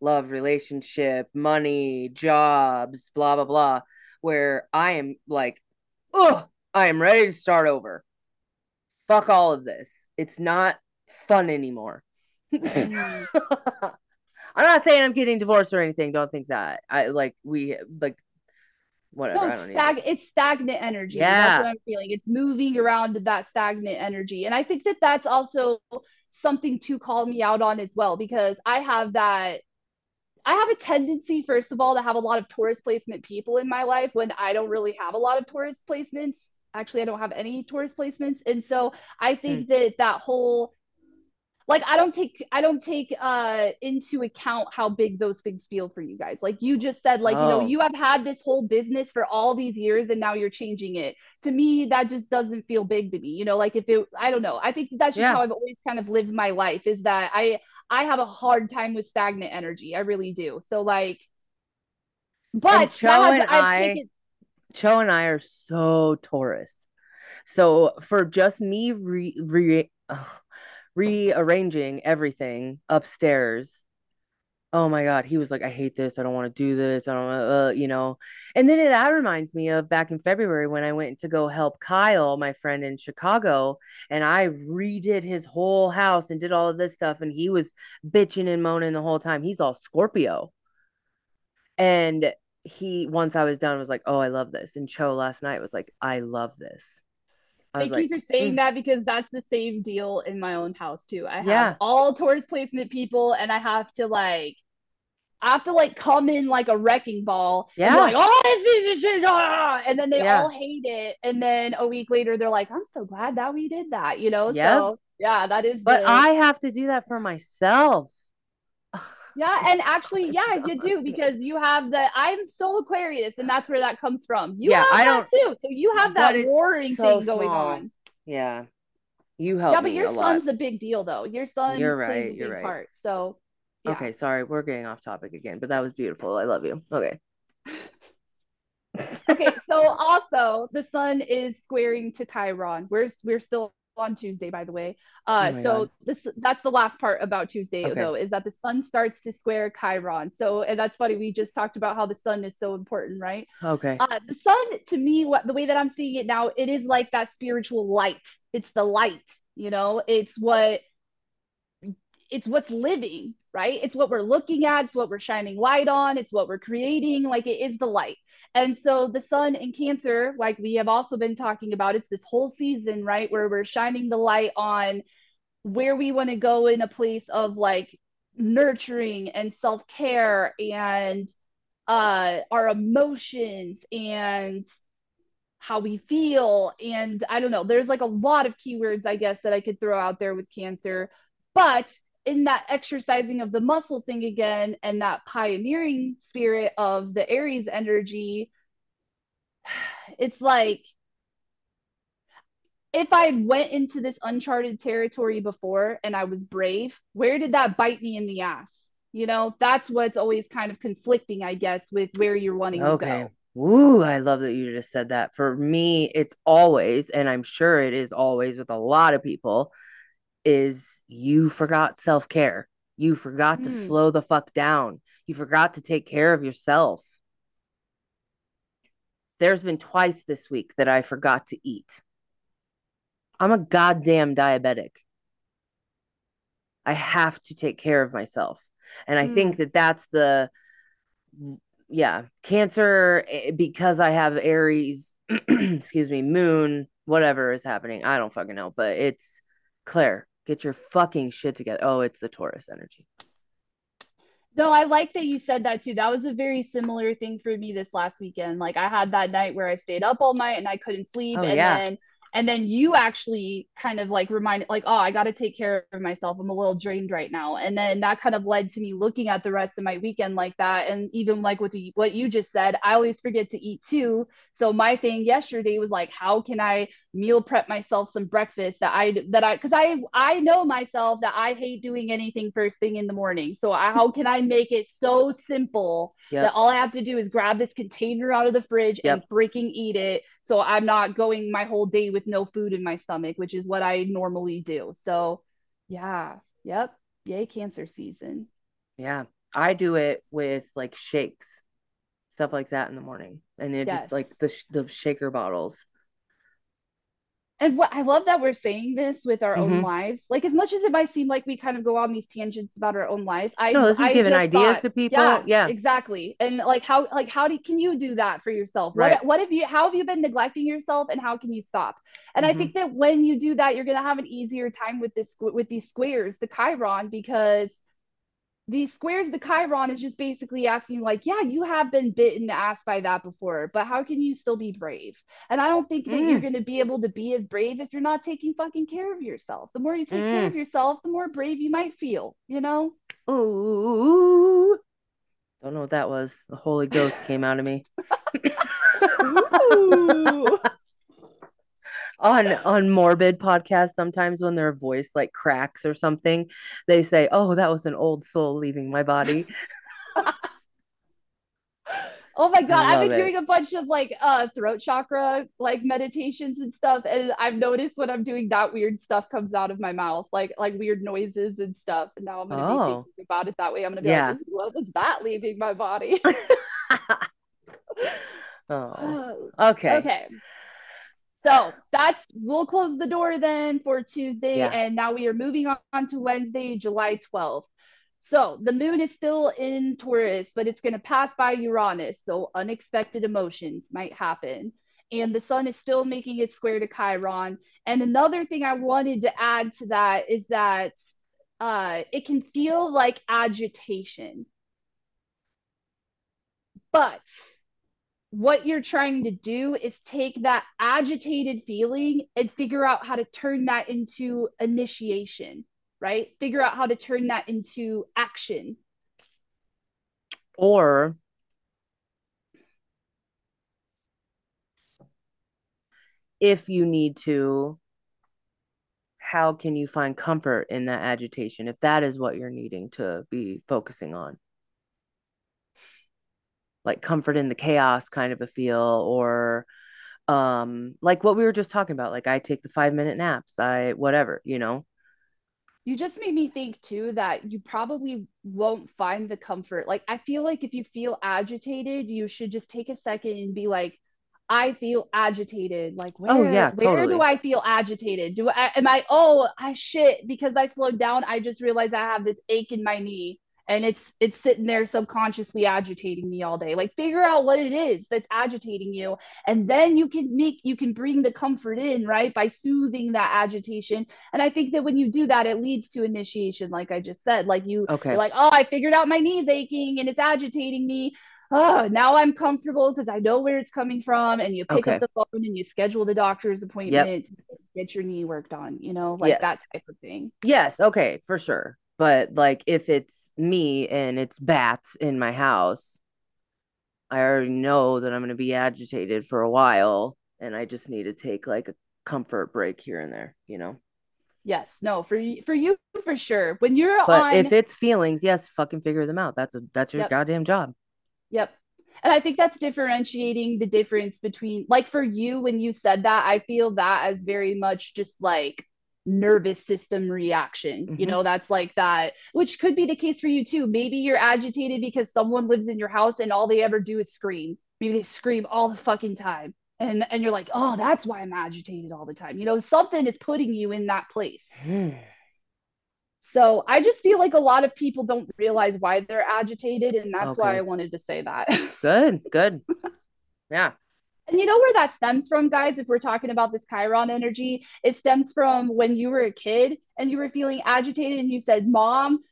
A: love, relationship, money, jobs, blah blah blah, where I am like, oh, I am ready to start over. Fuck all of this. It's not fun anymore. <laughs> I'm not saying I'm getting divorced or anything. Don't think that. I like we like whatever.
B: No,
A: I
B: it's
A: don't
B: stag it's stagnant energy.
A: Yeah.
B: That's what I'm feeling. It's moving around that stagnant energy. And I think that that's also something to call me out on as well because I have that I have a tendency, first of all, to have a lot of Taurus placement people in my life when I don't really have a lot of Taurus placements. Actually, I don't have any Taurus placements. And so I think that that whole like I don't take I don't take uh into account how big those things feel for you guys. Like you just said like you know
A: Oh.
B: you have had this whole business for all these years and now you're changing it. To me that just doesn't feel big to me. You know like if it I don't know. I think that's just
A: Yeah.
B: how I've always kind of lived my life is that I I have a hard time with stagnant energy. I really do. So like but
A: And Cho
B: has
A: and
B: I've
A: I,
B: taken
A: Cho and I are so Taurus. So for just me re, re ugh, rearranging everything upstairs. Oh my God, he was like, I hate this. I don't want to do this. I don't, uh, you know. And then that reminds me of back in February when I went to go help Kyle, my friend in Chicago, and I redid his whole house and did all of this stuff. And he was bitching and moaning the whole time. He's all Scorpio. And he, once I was done, was like, Oh, I love this. And Cho last night was like, I love this. I
B: Thank
A: like,
B: you for saying
A: "Mm,
B: that because that's the same deal in my own house too. I have
A: Yeah.
B: all Taurus placement people and I have to like I have to like come in like a wrecking ball and
A: Yeah.
B: like, oh, this is ah," and then they
A: Yeah.
B: all hate it. And then a week later, they're like, I'm so glad that we did that, you know?
A: Yep.
B: So yeah, that is
A: But
B: the
A: I have to do that for myself. <laughs>
B: yeah, and actually, <laughs> yeah, you do because you have the I'm so Aquarius, and that's where that comes from. You
A: Yeah,
B: have
A: I
B: that too, so you have that warring
A: so
B: thing going
A: small.
B: on.
A: Yeah. You help
B: Yeah, but your
A: a lot.
B: son's a big deal though. Your son
A: You're
B: plays a big
A: right.
B: part. So yeah.
A: Okay, sorry, we're getting off topic again, but that was beautiful. I love you. Okay. <laughs>
B: okay, so also the sun is squaring to Chiron. We're we're still on Tuesday, by the way. Uh,
A: Oh
B: so
A: God.
B: this that's the last part about Tuesday
A: Okay.
B: though, is that the sun starts to square Chiron. So and that's funny. We just talked about how the sun is so important, right?
A: Okay.
B: Uh, the sun to me, what the way that I'm seeing it now, it is like that spiritual light. It's the light, you know. It's what it's what's living, right? It's what we're looking at, it's what we're shining light on, it's what we're creating. Like it is the light. And so the sun in Cancer, like we have also been talking about, it's this whole season, right? Where we're shining the light on where we want to go in a place of like nurturing and self care and uh, our emotions and how we feel and i don't know there's like a lot of keywords i guess that i could throw out there with cancer but in that exercising of the muscle thing again and that pioneering spirit of the aries energy <sighs> it's like if I went into this uncharted territory before and I was brave, where did that bite me in the ass? You know, that's what's always kind of conflicting, I guess, with where you're wanting okay. to go. Okay.
A: Ooh, I love that you just said that. For me, it's always, and I'm sure it is always with a lot of people, is you forgot self care. You forgot mm. to hmm. slow the fuck down. You forgot to take care of yourself. There's been twice this week that I forgot to eat. I'm a goddamn diabetic. I have to take care of myself. And I mm. think that that's the, yeah, cancer eh, because I have Aries, <clears throat> excuse me, moon, whatever is happening. I don't fucking know, but it's Claire, get your fucking shit together. Oh, it's the Taurus energy.
B: No, I like that you said that too. That was a very similar thing for me this last weekend. Like I had that night where I stayed up all night and I couldn't sleep. Oh, and yeah. then and then you actually kind of like reminded like oh i got to take care of myself i'm a little drained right now and then that kind of led to me looking at the rest of my weekend like that and even like with the, what you just said i always forget to eat too so my thing yesterday was like how can i meal prep myself some breakfast that i that i because i i know myself that i hate doing anything first thing in the morning. So I, how can i make it so simple yep. that all i have to do is grab this container out of the fridge yep. and freaking eat it. So i'm not going my whole day with no food in my stomach which is what i normally do. So yeah. Yep. Yay cancer season.
A: Yeah. I do it with like shakes stuff like that in the morning. And it yes. just like the the shaker bottles
B: and what I love that we're saying this with our mm-hmm. own lives. Like as much as it might seem like we kind of go on these tangents about our own life, I
A: no, this is
B: I
A: giving ideas thought, to people. Yeah, yeah,
B: exactly. And like how like how do can you do that for yourself? Right. What what have you how have you been neglecting yourself, and how can you stop? And mm-hmm. I think that when you do that, you're gonna have an easier time with this with these squares, the Chiron, because these squares the chiron is just basically asking like yeah you have been bit in the ass by that before but how can you still be brave? And i don't think that mm. you're going to be able to be as brave if you're not taking fucking care of yourself. The more you take mm. care of yourself the more brave you might feel you know?
A: Ooh. Don't know what that was. The holy ghost came out of me <laughs> <laughs> on on morbid podcasts sometimes when their voice like cracks or something they say oh that was an old soul leaving my body <laughs>
B: oh my god i've been it. doing a bunch of like uh throat chakra like meditations and stuff and i've noticed when i'm doing that weird stuff comes out of my mouth like like weird noises and stuff and now i'm gonna oh. be thinking about it that way i'm gonna be yeah. like what was that leaving my body <laughs> <laughs>
A: oh <sighs> okay
B: okay so that's we'll close the door then for Tuesday, yeah. and now we are moving on to Wednesday, July 12th. So the moon is still in Taurus, but it's going to pass by Uranus. So unexpected emotions might happen. And the sun is still making its square to Chiron. And another thing I wanted to add to that is that uh, it can feel like agitation. But what you're trying to do is take that agitated feeling and figure out how to turn that into initiation, right? Figure out how to turn that into action.
A: Or if you need to, how can you find comfort in that agitation if that is what you're needing to be focusing on? Like comfort in the chaos kind of a feel or um like what we were just talking about like i take the 5 minute naps i whatever you know
B: you just made me think too that you probably won't find the comfort like i feel like if you feel agitated you should just take a second and be like I feel agitated. Like where, oh, yeah, where totally. do I feel agitated? Do I am I oh I shit because I slowed down. I just realized I have this ache in my knee and it's it's sitting there subconsciously agitating me all day like figure out what it is that's agitating you and then you can make you can bring the comfort in right by soothing that agitation and i think that when you do that it leads to initiation like i just said like you okay like oh i figured out my knees aching and it's agitating me oh, now I'm comfortable because I know where it's coming from. And you pick
A: Okay.
B: up the phone and you schedule the doctor's
A: Yep.
B: appointment to get your knee worked on, you know, like that type of thing.
A: Yes. Okay. For sure. But like if it's me and it's bats in my house, I already know that I'm going to be agitated for a while and I just need to take like a comfort break here and there, you know?
B: Yes, no, for y- for you for sure. When you're
A: But
B: on,
A: if it's feelings, yes, fucking figure them out. That's a that's your
B: yep,
A: goddamn job.
B: yep. And I think that's differentiating the difference between, like for you, when you said that, I feel that as very much just like nervous system reaction. You
A: hmm
B: know, that's like that, which could be the case for you too. Maybe you're agitated because someone lives in your house and all they ever do is scream. Maybe they scream all the fucking time. And and you're like, oh, that's why I'm agitated all the time. You know, something is putting you in that place. <sighs> So I just feel like a lot of people don't realize why they're agitated, and that's why I wanted to say that. <laughs>
A: Good. Good. Yeah.
B: And you know where that stems from, guys? If we're talking about this Chiron energy, it stems from when you were a kid and you were feeling agitated and you said, Mom,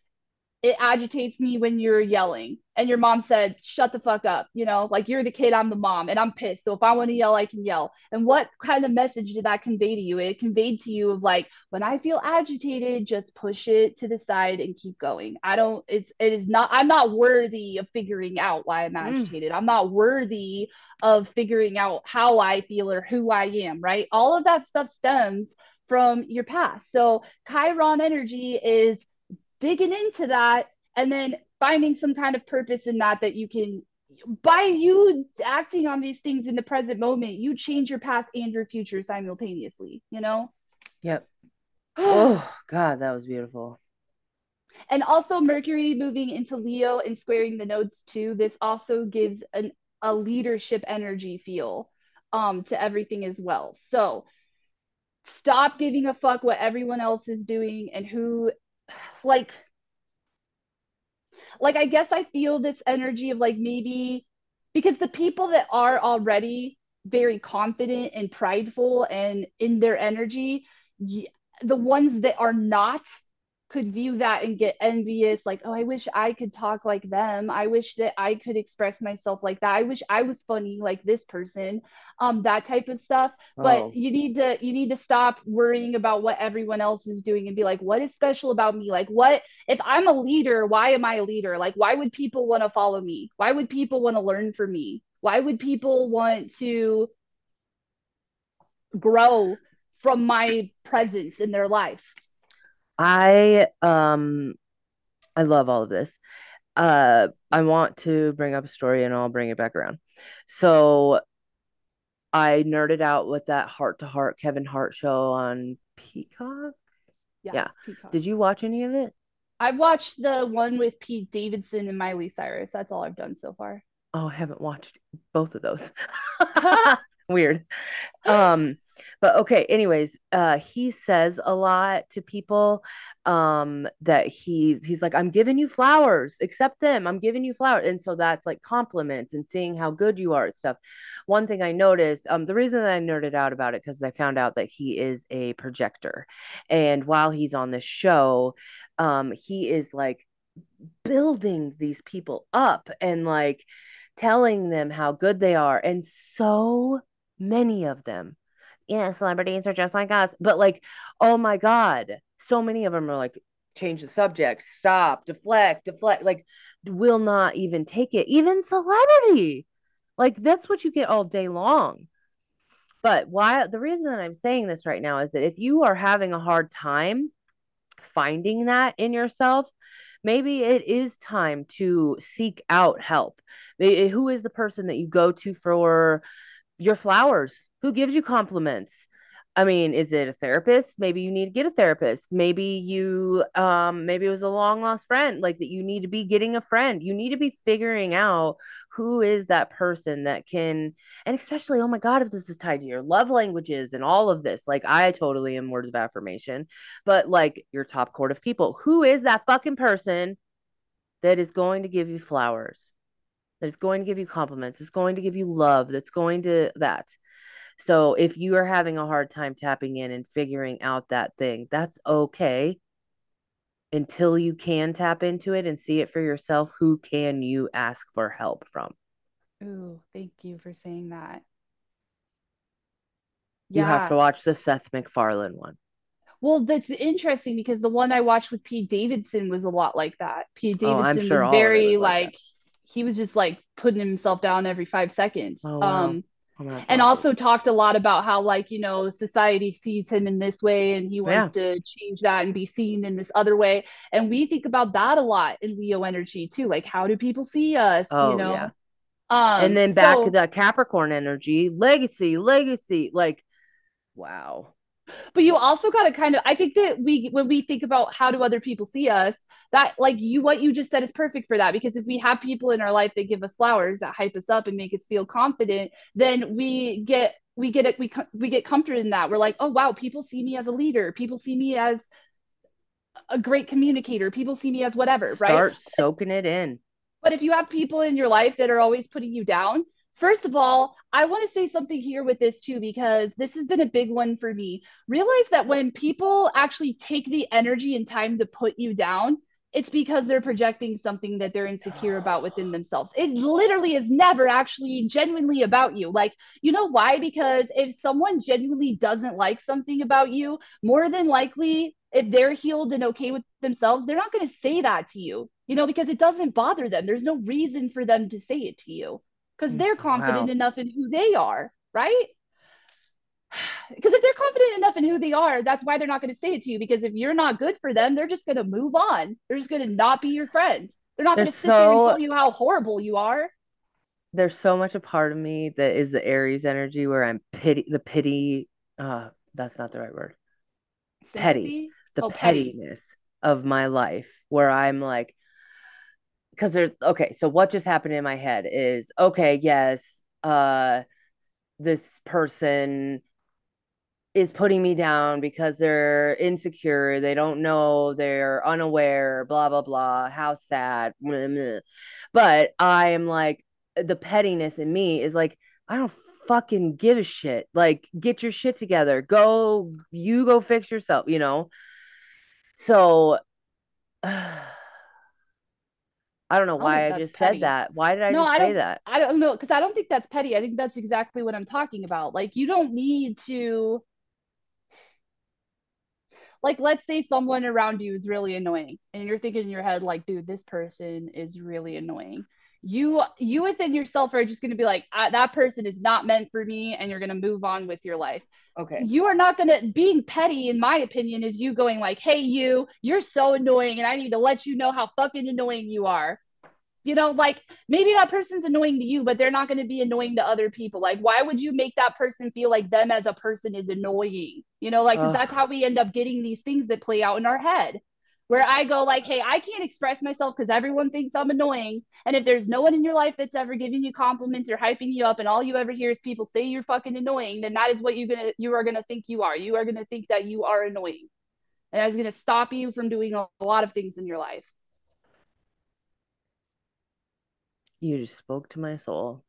B: it agitates me when you're yelling. And your mom said, shut the fuck up. You know, like you're the kid, I'm the mom, and I'm pissed. So if I want to yell, I can yell. And what kind of message did that convey to you? It conveyed to you of like, when I feel agitated, just push it to the side and keep going. I don't, it's, it is not, I'm not worthy of figuring out why I'm
A: Mm.
B: agitated. I'm not worthy of figuring out how I feel or who I am, right? All of that stuff stems from your past. So Chiron energy is digging into that and then finding some kind of purpose in that that you can by you acting on these things in the present moment you change your past and your future simultaneously you know
A: Yep. <sighs> Oh God, that was beautiful.
B: And also mercury moving into leo and squaring the nodes too this also gives an a leadership energy feel um to everything as well so stop giving a fuck what everyone else is doing and who <sighs> like like I guess I feel this energy of like maybe because the people that are already very confident and prideful and in their energy, the ones that are not could view that and get envious like oh i wish i could talk like them. I wish that i could express myself like that. I wish i was funny like this person um that type of stuff. But
A: Oh,
B: you need to you need to stop worrying about what everyone else is doing and be like what is special about me? Like what if i'm a leader why am i a leader? Like why would people want to follow me? Why would people want to learn from me? Why would people want to grow from my presence in their life
A: I um I love all of this. Uh I want to bring up a story and I'll bring it back around. So I nerded out with that Hart to Heart Kevin Hart show on Peacock.
B: yeah
A: Yeah.
B: peacock
A: Did you watch any of it?
B: I've watched the one with Pete Davidson and Miley Cyrus. That's all I've done so far.
A: Oh, I haven't watched both of those. <laughs> <laughs> Weird. Um, but okay, anyways, uh he says a lot to people um that he's he's like, I'm giving you flowers, accept them, I'm giving you flowers. And so that's like compliments and seeing how good you are at stuff. One thing I noticed, um, the reason that I nerded out about it because I found out that he is a projector. And while he's on this show, um, he is like building these people up and like telling them how good they are. And so many of them, yeah, celebrities are just like us. But like, oh my God, so many of them are like, change the subject, stop, deflect, deflect, like, will not even take it. Even celebrity. Like, that's what you get all day long. But why the reason that I'm saying this right now is that if you are having a hard time finding that in yourself, maybe it is time to seek out help. Who is the person that you go to for your flowers? Who gives you compliments? I mean, is it a therapist? Maybe you need to get a therapist. Maybe you um maybe it was a long lost friend like that you need to be getting a friend. You need to be figuring out who is that person that can and especially oh my god if this is tied to your love languages and all of this. Like I totally am words of affirmation, but like your top court of people, who is that fucking person that is going to give you flowers? That is going to give you compliments, it's going to give you love, that's going to that. So if you are having a hard time tapping in and figuring out that thing, that's okay until you can tap into it and see it for yourself. Who can you ask for help from?
B: Ooh, thank you for saying that.
A: You have to watch the Seth MacFarlane one.
B: Well, that's interesting because the one I watched with Pete Davidson was a lot like that. Pete
A: Oh,
B: Davidson
A: sure
B: was
A: all of it
B: very
A: was like
B: like he was just like putting himself down every five seconds.
A: Oh wow.
B: Um,
A: I'm gonna have to
B: and also talked a lot about how like you know society sees him in this way and he
A: Yeah.
B: wants to change that and be seen in this other way and we think about that a lot in leo energy too like how do people see us you
A: Oh yeah.
B: know
A: And
B: um
A: then back to
B: so
A: the Capricorn energy, legacy, legacy. Like, wow.
B: But you also got to kind of i think that we when we think about how do other people see us that like you what you just said is perfect for that because if we have people in our life that give us flowers that hype us up and make us feel confident then we get we get it we we get comforted in that. We're like oh wow people see me as a leader. People see me as a great communicator. People see me as whatever right?
A: Start soaking it in.
B: but if you have people in your life that are always putting you down, first of all, I want to say something here with this too, because this has been a big one for me. Realize that when people actually take the energy and time to put you down, it's because they're projecting something that they're insecure about within themselves. It literally is never actually genuinely about you. Like, you know why? Because if someone genuinely doesn't like something about you, more than likely, if they're healed and okay with themselves, they're not going to say that to you, you know, because it doesn't bother them. There's no reason for them to say it to you because they're confident
A: Wow.
B: enough in who they are, right? <sighs> Because if they're confident enough in who they are, that's why they're not going to say it to you. Because if you're not good for them, they're just going to move on. They're just going to not be your friend. They're not going to sit there and tell you how horrible you are.
A: there's so much a part of me that is the Aries energy where I'm pity the pity uh that's not the right word. Petty. The
B: Oh, petty.
A: pettiness of my life where I'm like because there's okay, so what just happened in my head is okay, yes, uh this person is putting me down because they're insecure, they don't know, they're unaware, blah blah blah, how sad. Meh, meh. But I am like the pettiness in me is like I don't fucking give a shit. Like get your shit together. Go you go fix yourself, you know? So <sighs> I don't know why I
B: that's
A: just said that. Why did I
B: No,
A: just
B: I
A: say that?
B: I don't know because I don't think that's petty. I think that's exactly what I'm talking about. Like you don't need to like let's say someone around you is really annoying and you're thinking in your head like dude this person is really annoying you you within yourself are just going to be like that person is not meant for me and you're going to move on with your life.
A: Okay.
B: you are not going to being petty in my opinion is you going like hey you you're so annoying and i need to let you know how fucking annoying you are. You know like maybe that person's annoying to you but they're not going to be annoying to other people. Like why would you make that person feel like them as a person is annoying? You know like that's how we end up getting these things that play out in our head where i go like hey i can't express myself because everyone thinks i'm annoying. And if there's no one in your life that's ever giving you compliments or hyping you up and all you ever hear is people say you're fucking annoying then that is what you're gonna you are gonna think you are. You are gonna think that you are annoying. And that's gonna stop you from doing a lot of things in your life.
A: You just spoke to my soul.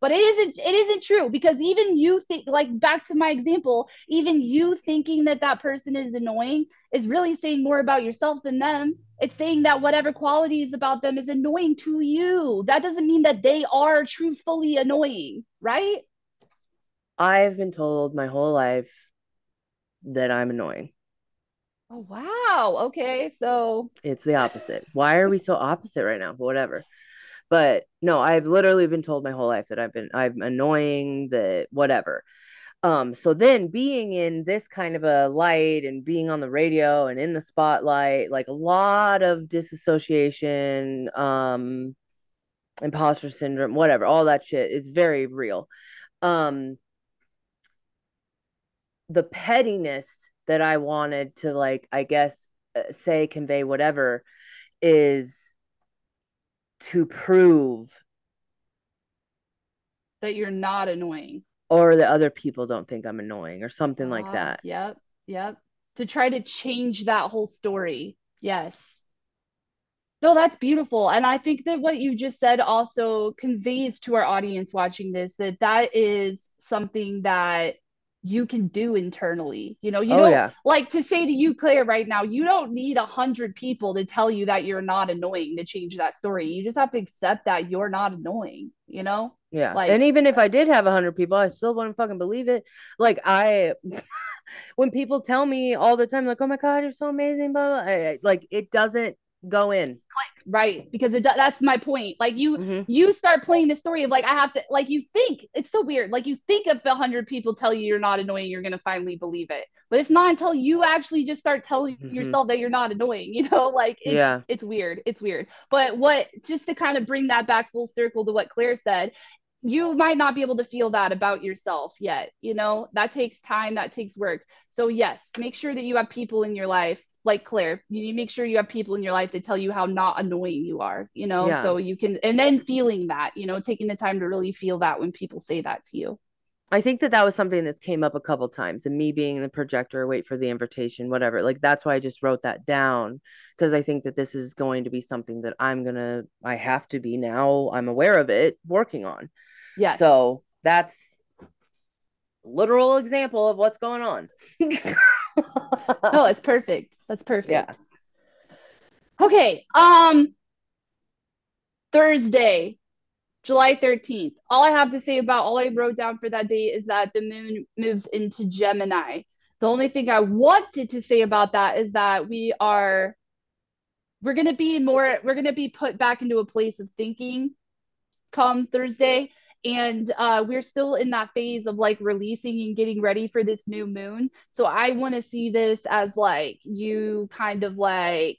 B: But it isn't it isn't true because even you think like back to my example even you thinking that that person is annoying is really saying more about yourself than them it's saying that whatever qualities about them is annoying to you that doesn't mean that they are truthfully annoying right
A: I've been told my whole life that I'm annoying.
B: oh wow okay so
A: It's the opposite. Why are we so opposite right now? But whatever. But no, I've literally been told my whole life that I've been I'm annoying, that whatever. Um, so then being in this kind of a light and being on the radio and in the spotlight, like a lot of disassociation, um, imposter syndrome, whatever, all that shit is very real. Um, the pettiness that I wanted to like, I guess, uh, say, convey, whatever, is to prove
B: that you're not annoying
A: or that other people don't think I'm annoying or something like
B: ah
A: that.
B: yep yep to try to change that whole story yes No, that's beautiful. And I think that what you just said also conveys to our audience watching this that that is something that you can do internally. You know, you
A: Oh
B: don't
A: yeah.
B: like to say to you, Claire, right now, you don't need a hundred people to tell you that you're not annoying to change that story. You just have to accept that you're not annoying, you know?
A: Yeah.
B: Like
A: And even if uh I did have a hundred people, I still wouldn't fucking believe it. Like I <laughs> when people tell me all the time, like, oh my God, you're so amazing, blah, blah, I, I- like it doesn't go in. Click.
B: right because it that's my point like you
A: Mhm.
B: you start playing the story of like i have to like you think it's so weird like you think if a hundred people tell you you're not annoying you're gonna finally believe it but it's not until you actually just start telling
A: Mhm.
B: yourself that you're not annoying <laughs> you know like it's,
A: Yeah.
B: it's weird it's weird but what just to kind of bring that back full circle to what claire said you might not be able to feel that about yourself yet you know that takes time that takes work so yes make sure that you have people in your life like Claire, you need to make sure you have people in your life that tell you how not annoying you are, you know,
A: Yeah.
B: so you can, and then feeling that, you know, taking the time to really feel that when people say that to you.
A: I think that that was something that came up a couple times, and me being the projector, wait for the invitation, whatever. Like that's why I just wrote that down because I think that this is going to be something that I'm gonna, I have to be now. I'm aware of it, working on.
B: Yeah.
A: So that's literal example of what's going on. <laughs>
B: no, it's <laughs> perfect. That's perfect.
A: Yeah.
B: Okay. Um, Thursday, July 13th. All I have to say about all I wrote down for that day is that the moon moves into Gemini. The only thing I wanted to say about that is that we are we're going to be more we're going to be put back into a place of thinking come Thursday and uh, we're still in that phase of like releasing and getting ready for this new moon. So I want to see this as like you kind of like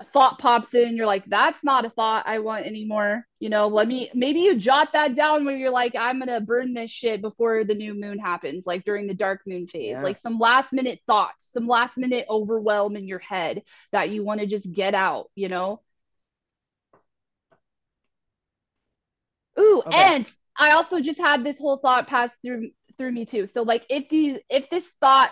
B: a thought pops in, you're like, that's not a thought I want anymore. You know, let me maybe you jot that down where you're like, I'm gonna burn this shit before the new moon happens, like during the dark moon phase.
A: Yeah.
B: Like some last minute thoughts, some last minute overwhelm in your head that you want to just get out, you know? Ooh,
A: Okay.
B: and I also just had this whole thought pass through through me too. So like if these if this thought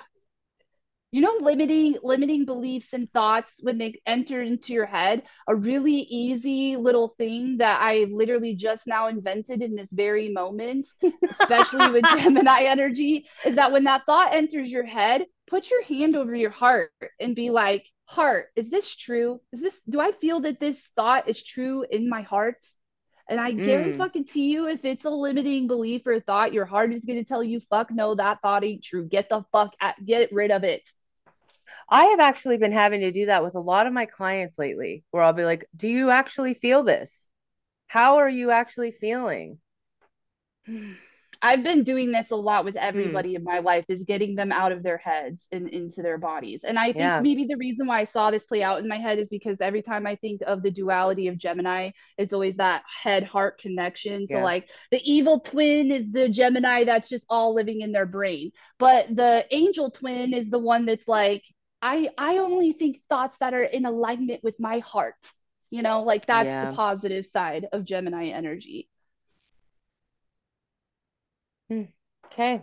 B: you know limiting limiting beliefs and thoughts when they enter into your head a really easy little thing that i literally just now invented in this very moment especially with <laughs> gemini energy is that when that thought enters your head put your hand over your heart and be like heart is this true is this do i feel that this thought is true in my heart and I guarantee
A: Mm.
B: fucking to you, if it's a limiting belief or thought, your heart is gonna tell you, fuck no, that thought ain't true. Get the fuck at get rid of it.
A: I have actually been having to do that with a lot of my clients lately, where I'll be like, Do you actually feel this? How are you actually feeling?
B: I've been doing this a lot with hmm. everybody in my life is getting them out of their heads and into their bodies. And I think
A: Yeah.
B: maybe the reason why I saw this play out in my head is because every time I think of the duality of Gemini, it's always that head heart connection. So,
A: Yeah.
B: like, the evil twin is the Gemini that's just all living in their brain, but the angel twin is the one that's like, I, I only think thoughts that are in alignment with my heart. You know, like that's
A: Yeah.
B: the positive side of Gemini energy.
A: Okay.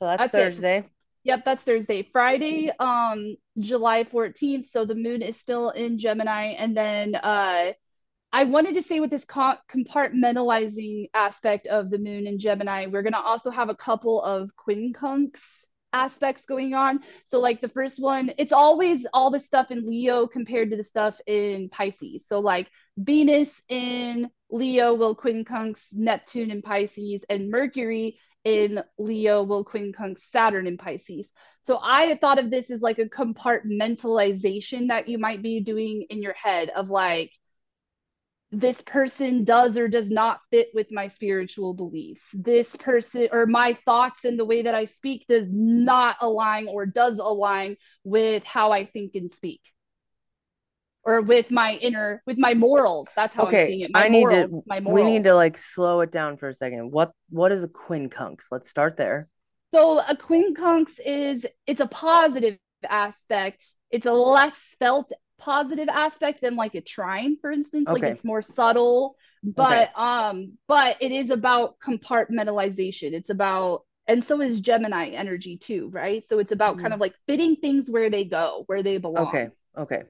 A: So that's,
B: That's it.
A: Thursday.
B: Yep, that's Thursday. Friday, um, July 14th. So the moon is still in Gemini. And then uh I wanted to say with this co- compartmentalizing aspect of the moon in Gemini, we're gonna also have a couple of quincunx aspects going on. So like the first one, it's always all the stuff in Leo compared to the stuff in Pisces. So like Venus in Leo will quincunx Neptune in Pisces, and Mercury in Leo will quincunx Saturn in Pisces. So I thought of this as like a compartmentalization that you might be doing in your head of like, this person does or does not fit with my spiritual beliefs. This person or my thoughts and the way that I speak does not align or does align with how I think and speak. Or with my inner, with my morals. That's how I'm seeing it. My
A: I need
B: morals,
A: to
B: my
A: we need to like slow it down for a second. What what is a quincunx? Let's start there.
B: So a quincunx is it's a positive aspect. It's a less felt positive aspect than like a trine, for instance. Like it's more subtle, but um, but it is about compartmentalization. It's about and so is Gemini energy too, right? So it's about kind
A: Mhm.
B: of like fitting things where they go, where they belong.
A: Okay. Okay.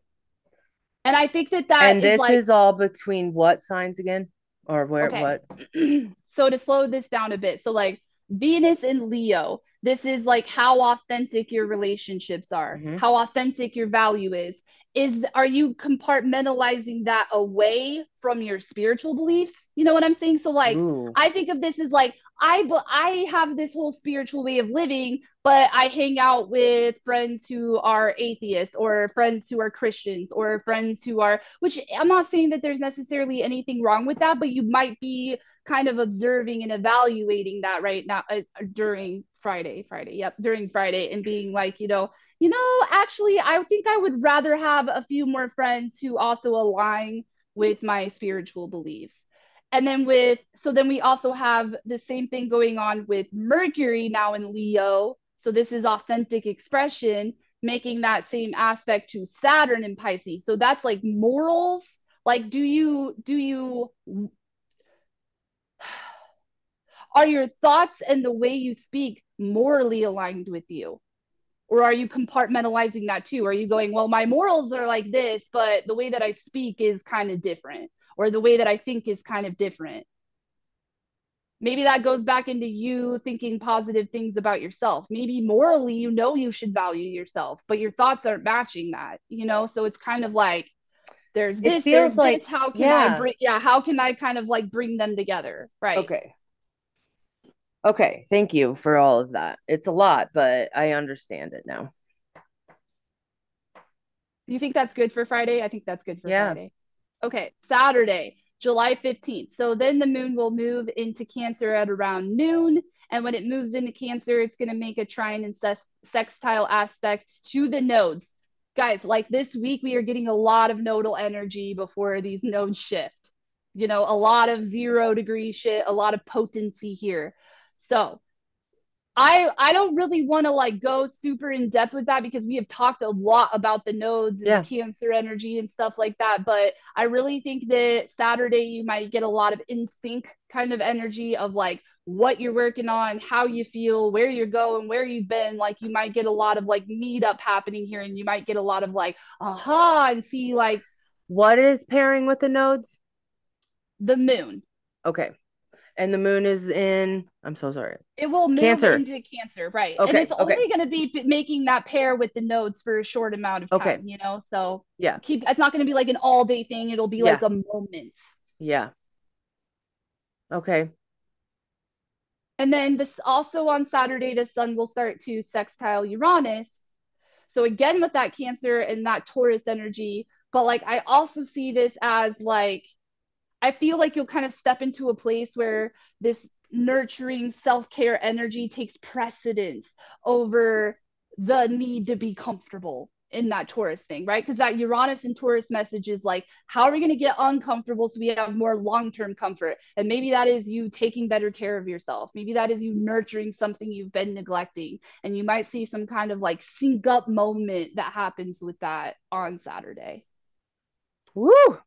B: And I think that that
A: And
B: is
A: this
B: like
A: is all between what signs again? Or where
B: Okay.
A: what? <clears throat>
B: so to slow this down a bit, so like Venus and Leo. This is like how authentic your relationships are, mm-hmm. how authentic your value is. Is are you compartmentalizing that away from your spiritual beliefs? You know what I'm saying? So like Ooh. I think of this as like I but I have this whole spiritual way of living, but I hang out with friends who are atheists or friends who are Christians or friends who are which I'm not saying that there's necessarily anything wrong with that, but you might be kind of observing and evaluating that right now uh, during Friday, Friday, yep, during Friday, and being like, you know, you know, actually, I think I would rather have a few more friends who also align with my spiritual beliefs. And then with, so then we also have the same thing going on with Mercury now in Leo. So this is authentic expression, making that same aspect to Saturn in Pisces. So that's like morals. Like, do you, do you <sighs> are your thoughts and the way you speak morally aligned with you? Or are you compartmentalizing that too? Are you going, well, my morals are like this, but the way that I speak is kind of different, or the way that I think is kind of different? Maybe that goes back into you thinking positive things about yourself. Maybe morally, you know, you should value yourself, but your thoughts aren't matching that, you know? So it's kind of like, there's this, It there's like, this. How can yeah. I bring, yeah, how can I kind of like bring them together? Right.
A: Okay. Okay, thank you for all of that. It's a lot, but I understand it now.
B: You think that's good for Friday? I think that's good for yeah. Friday. Okay, Saturday, July 15th. So then the moon will move into Cancer at around noon. And when it moves into Cancer, it's going to make a trine and sextile aspect to the nodes. Guys, like this week, we are getting a lot of nodal energy before these nodes shift. You know, a lot of zero degree shit, a lot of potency here. So I I don't really want to like go super in depth with that because we have talked a lot about the nodes and yeah. cancer energy and stuff like that. But I really think that Saturday you might get a lot of in sync kind of energy of like what you're working on, how you feel, where you're going, where you've been. Like you might get a lot of like meetup happening here, and you might get a lot of like aha and see like
A: what is pairing with the nodes?
B: The moon.
A: Okay and the moon is in i'm so sorry
B: it will move cancer. into cancer right okay, and it's okay. only going to be making that pair with the nodes for a short amount of time okay. you know so
A: yeah
B: keep it's not going to be like an all day thing it'll be yeah. like a moment
A: yeah okay
B: and then this also on saturday the sun will start to sextile uranus so again with that cancer and that taurus energy but like i also see this as like I feel like you'll kind of step into a place where this nurturing self care energy takes precedence over the need to be comfortable in that Taurus thing, right? Because that Uranus and Taurus message is like, how are we going to get uncomfortable so we have more long term comfort? And maybe that is you taking better care of yourself. Maybe that is you nurturing something you've been neglecting. And you might see some kind of like sync up moment that happens with that on Saturday.
A: Woo!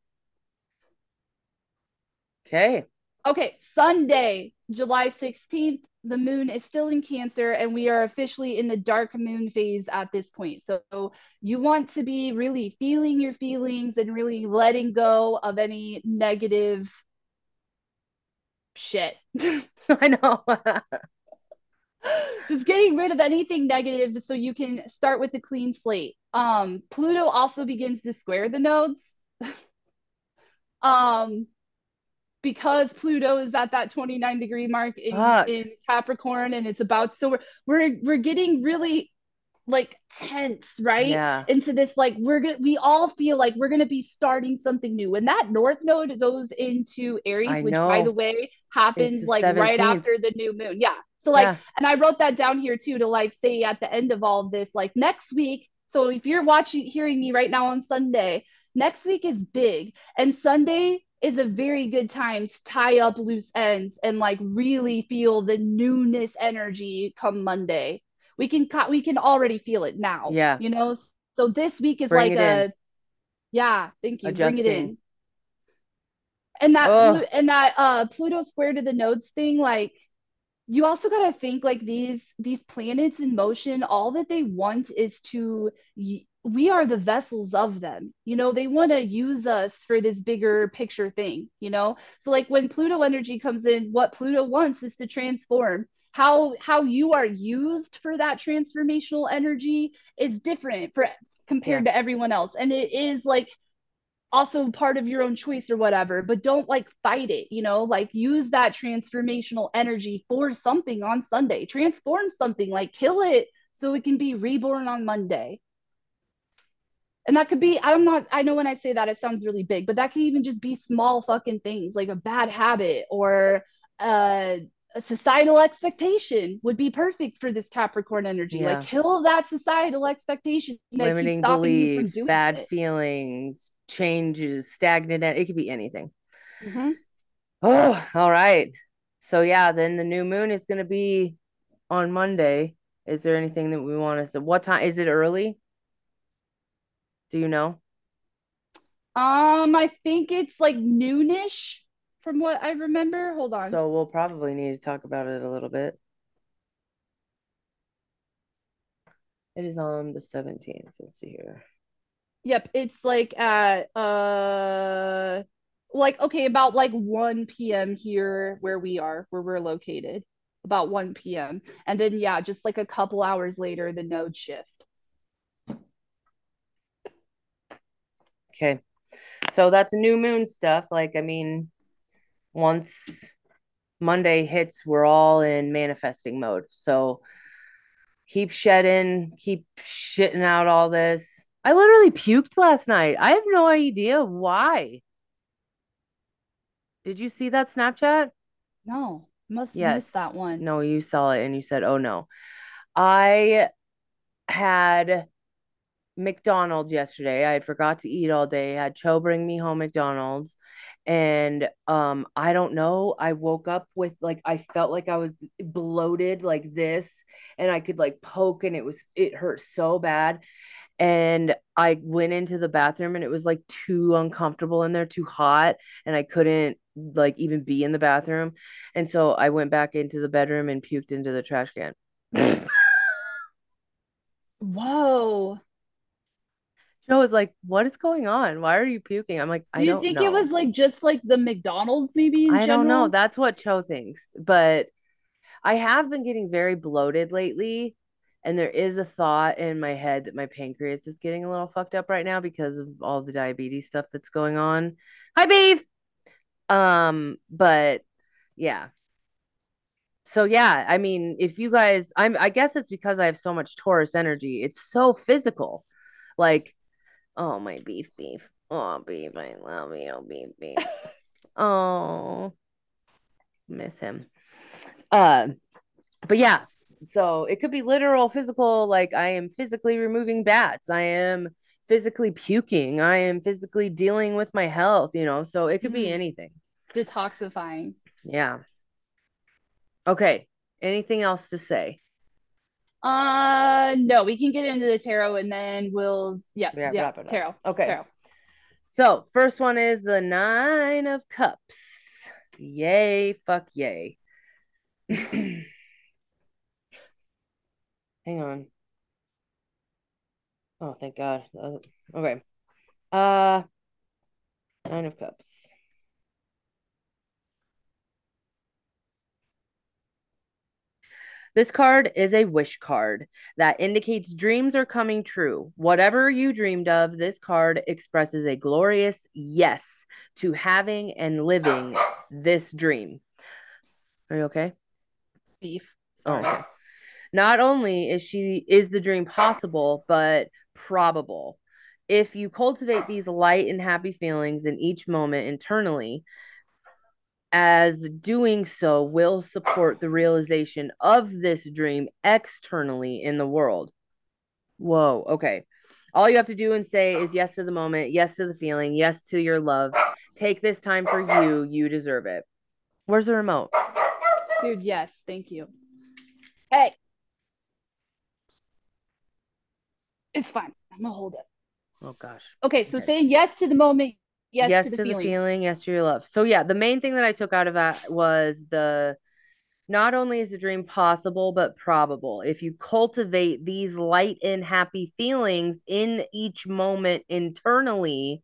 A: Okay.
B: Okay, Sunday, July 16th, the moon is still in Cancer and we are officially in the dark moon phase at this point. So you want to be really feeling your feelings and really letting go of any negative shit. <laughs>
A: I know. <laughs>
B: Just getting rid of anything negative so you can start with a clean slate. Um, Pluto also begins to square the nodes. <laughs> um, because Pluto is at that 29 degree mark in, in Capricorn and it's about so we're we're we're getting really like tense, right?
A: Yeah.
B: Into this like we're gonna we all feel like we're gonna be starting something new. When that north node goes into Aries, I which know. by the way happens like 17th. right after the new moon. Yeah. So like yeah. and I wrote that down here too to like say at the end of all of this, like next week. So if you're watching hearing me right now on Sunday, next week is big. And Sunday is a very good time to tie up loose ends and like really feel the newness energy come Monday. We can we can already feel it now.
A: Yeah.
B: You know, so this week is Bring like a in. yeah, thank you. Adjusting. Bring it in. And that and that uh Pluto square to the nodes thing like you also got to think like these these planets in motion all that they want is to we are the vessels of them. You know, they want to use us for this bigger picture thing, you know? So, like when Pluto energy comes in, what Pluto wants is to transform. how how you are used for that transformational energy is different for compared yeah. to everyone else and it is like also part of your own choice or whatever but don't like fight it you know like use that transformational energy for something on sunday transform something like kill it so it can be reborn on monday and that could be i'm not i know when i say that it sounds really big but that can even just be small fucking things like a bad habit or uh a societal expectation would be perfect for this Capricorn energy. Yeah. Like kill that societal expectation that limiting beliefs,
A: bad
B: it.
A: feelings, changes, stagnant. It could be anything. Mm-hmm. Oh, all right. So yeah, then the new moon is going to be on Monday. Is there anything that we want to say? What time is it early? Do you know?
B: Um, I think it's like noonish from what I remember. Hold on.
A: So we'll probably need to talk about it a little bit. It is on the 17th. Let's see here.
B: Yep, it's like at uh like okay, about like 1 p.m. here where we are, where we're located. About 1 p.m. And then yeah, just like a couple hours later the node shift.
A: Okay. So that's new moon stuff. Like I mean, once Monday hits, we're all in manifesting mode. So keep shedding, keep shitting out all this. I literally puked last night. I have no idea why. Did you see that Snapchat?
B: No, must yes. missed that one.
A: No, you saw it and you said, "Oh no." I had McDonald's yesterday. I had forgot to eat all day. I had Cho bring me home McDonald's. And um, I don't know. I woke up with like I felt like I was bloated like this, and I could like poke, and it was it hurt so bad. And I went into the bathroom and it was like too uncomfortable in there, too hot, and I couldn't like even be in the bathroom. And so I went back into the bedroom and puked into the trash can. <laughs>
B: Whoa.
A: Joe was like, "What is going on? Why are you puking?" I'm like, "I Do you
B: think
A: know.
B: it was like just like the McDonald's maybe
A: I
B: general?
A: don't know. That's what Cho thinks. But I have been getting very bloated lately, and there is a thought in my head that my pancreas is getting a little fucked up right now because of all the diabetes stuff that's going on. Hi, beef. Um, but yeah. So yeah, I mean, if you guys, I'm, I guess it's because I have so much Taurus energy. It's so physical. Like Oh, my beef, beef. Oh, beef, I love you, beef, beef. oh, miss him. Uh, but yeah, so it could be literal, physical. Like I am physically removing bats. I am physically puking. I am physically dealing with my health. You know, so it could be anything.
B: Detoxifying.
A: Yeah. Okay. Anything else to say?
B: Uh, no, we can get into the tarot and then we'll yeah yeah, yeah tarot.
A: Okay.
B: Tarot.
A: So first one is the nine of cups. Yay! Fuck yay! <clears throat> Hang on. Oh, thank God. Uh, okay. Uh, nine of cups. This card is a wish card that indicates dreams are coming true. Whatever you dreamed of, this card expresses a glorious yes to having and living this dream. Are you okay?
B: Beef.
A: Oh, okay. Not only is she is the dream possible, but probable. If you cultivate these light and happy feelings in each moment internally, as doing so will support the realization of this dream externally in the world. Whoa, okay. All you have to do and say is yes to the moment, yes to the feeling, yes to your love. Take this time for you. You deserve it. Where's the remote?
B: Dude, yes. Thank you. Hey. It's fine. I'm going to hold it.
A: Oh, gosh.
B: Okay, so okay. saying yes to the moment, yes, yes to, the, to feeling.
A: the feeling, yes to your love. So yeah, the main thing that I took out of that was the not only is a dream possible but probable if you cultivate these light and happy feelings in each moment internally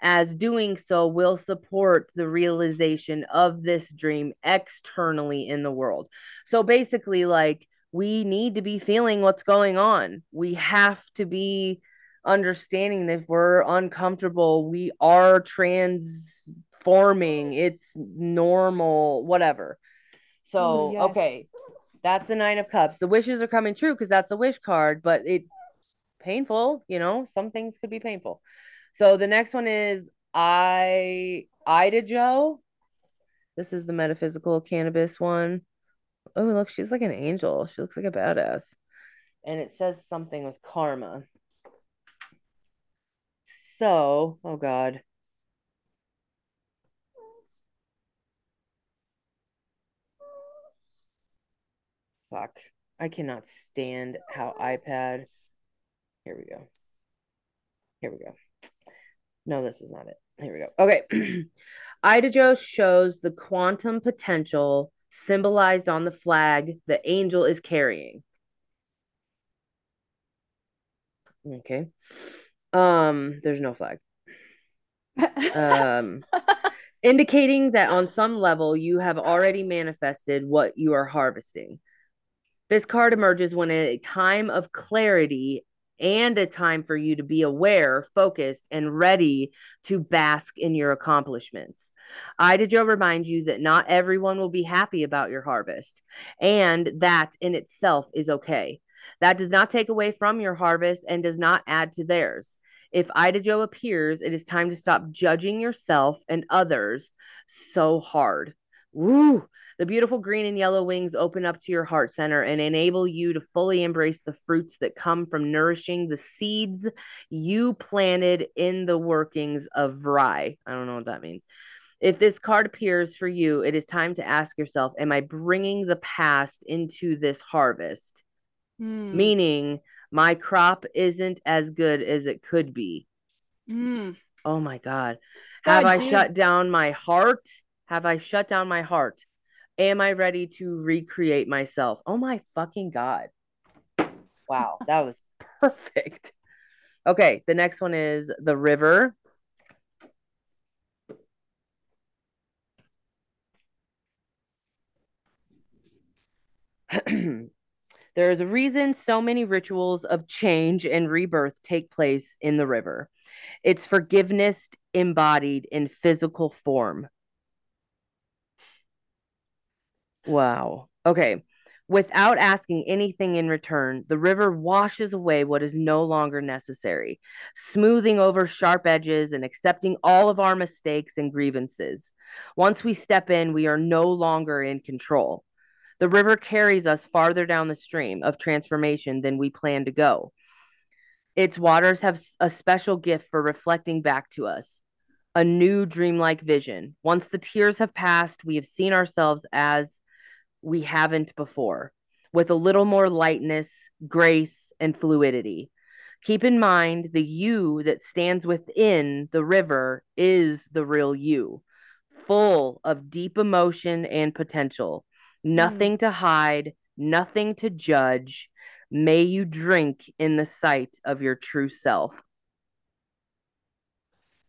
A: as doing so will support the realization of this dream externally in the world. So basically, like, we need to be feeling what's going on. We have to be understanding that if we're uncomfortable, we are transforming. It's normal, whatever. So, oh, yes. okay, that's the nine of cups. The wishes are coming true because that's a wish card, but it painful, you know, some things could be painful. So the next one is I Ida Joe. This is the metaphysical cannabis one. Oh, look, she's like an angel. She looks like a badass. And it says something with karma. So, oh God. Fuck. I cannot stand how iPad. Here we go. Here we go. No, this is not it. Here we go. Okay. <clears throat> Ida Joe shows the quantum potential symbolized on the flag the angel is carrying. Okay. Um, there's no flag. um, indicating that on some level you have already manifested what you are harvesting. This card emerges when a time of clarity and a time for you to be aware, focused, and ready to bask in your accomplishments. Ida Joe remind you that not everyone will be happy about your harvest, and that in itself is okay. That does not take away from your harvest and does not add to theirs. If Ida Joe appears, it is time to stop judging yourself and others so hard. Woo! The beautiful green and yellow wings open up to your heart center and enable you to fully embrace the fruits that come from nourishing the seeds you planted in the workings of rye. I don't know what that means. If this card appears for you, it is time to ask yourself Am I bringing the past into this harvest? Mm. Meaning, my crop isn't as good as it could be. Mm. Oh my God. Have God, I dude. shut down my heart? Have I shut down my heart? Am I ready to recreate myself? Oh my fucking God. Wow, <laughs> that was perfect. Okay, the next one is the river. <clears throat> there is a reason so many rituals of change and rebirth take place in the river. It's forgiveness embodied in physical form. Wow. Okay. Without asking anything in return, the river washes away what is no longer necessary, smoothing over sharp edges and accepting all of our mistakes and grievances. Once we step in, we are no longer in control. The river carries us farther down the stream of transformation than we plan to go. Its waters have a special gift for reflecting back to us a new dreamlike vision. Once the tears have passed, we have seen ourselves as we haven't before, with a little more lightness, grace, and fluidity. Keep in mind the you that stands within the river is the real you, full of deep emotion and potential. Nothing mm. to hide, nothing to judge. May you drink in the sight of your true self.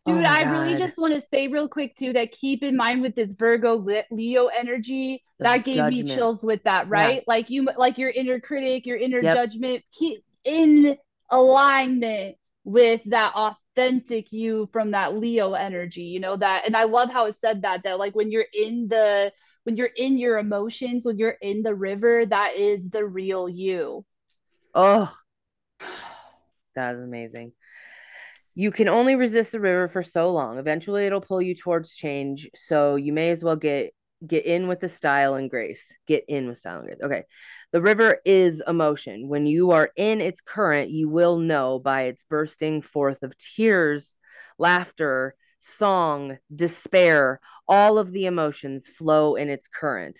B: Dude, oh I God. really just want to say real quick too that keep in mind with this Virgo Leo energy, the that gave judgment. me chills with that, right? Yeah. Like you like your inner critic, your inner yep. judgment, keep in alignment with that authentic you from that Leo energy, you know that and I love how it said that that like when you're in the when you're in your emotions, when you're in the river, that is the real you.
A: Oh, that is amazing you can only resist the river for so long. Eventually it'll pull you towards change. So you may as well get get in with the style and grace. Get in with style and grace. Okay. The river is emotion. When you are in its current, you will know by its bursting forth of tears, laughter, song, despair, all of the emotions flow in its current.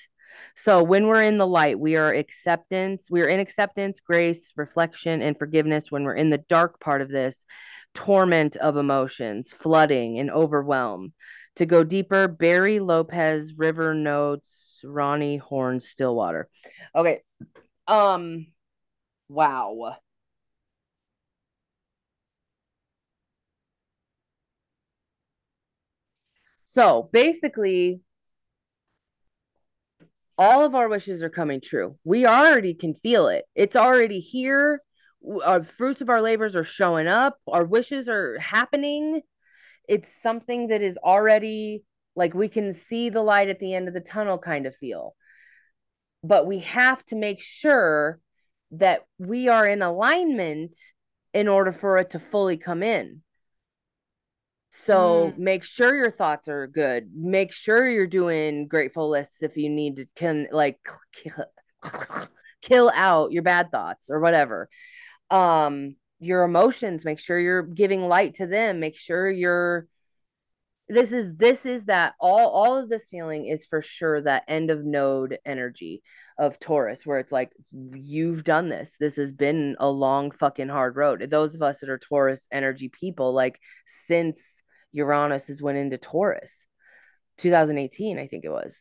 A: So when we're in the light, we are acceptance, we are in acceptance, grace, reflection, and forgiveness. When we're in the dark part of this, torment of emotions, flooding and overwhelm. To go deeper, Barry Lopez, River Notes, Roni Horn, Stillwater. Okay. Um, wow. So basically, all of our wishes are coming true. We already can feel it. It's already here. Our uh, fruits of our labors are showing up. Our wishes are happening. It's something that is already like we can see the light at the end of the tunnel kind of feel. But we have to make sure that we are in alignment in order for it to fully come in. So mm. make sure your thoughts are good. Make sure you're doing grateful lists if you need to can like <laughs> kill out your bad thoughts or whatever. Um your emotions, make sure you're giving light to them. Make sure you're this is this is that all all of this feeling is for sure that end of node energy of Taurus where it's like you've done this. This has been a long fucking hard road. Those of us that are Taurus energy people like since Uranus has went into Taurus 2018 I think it was.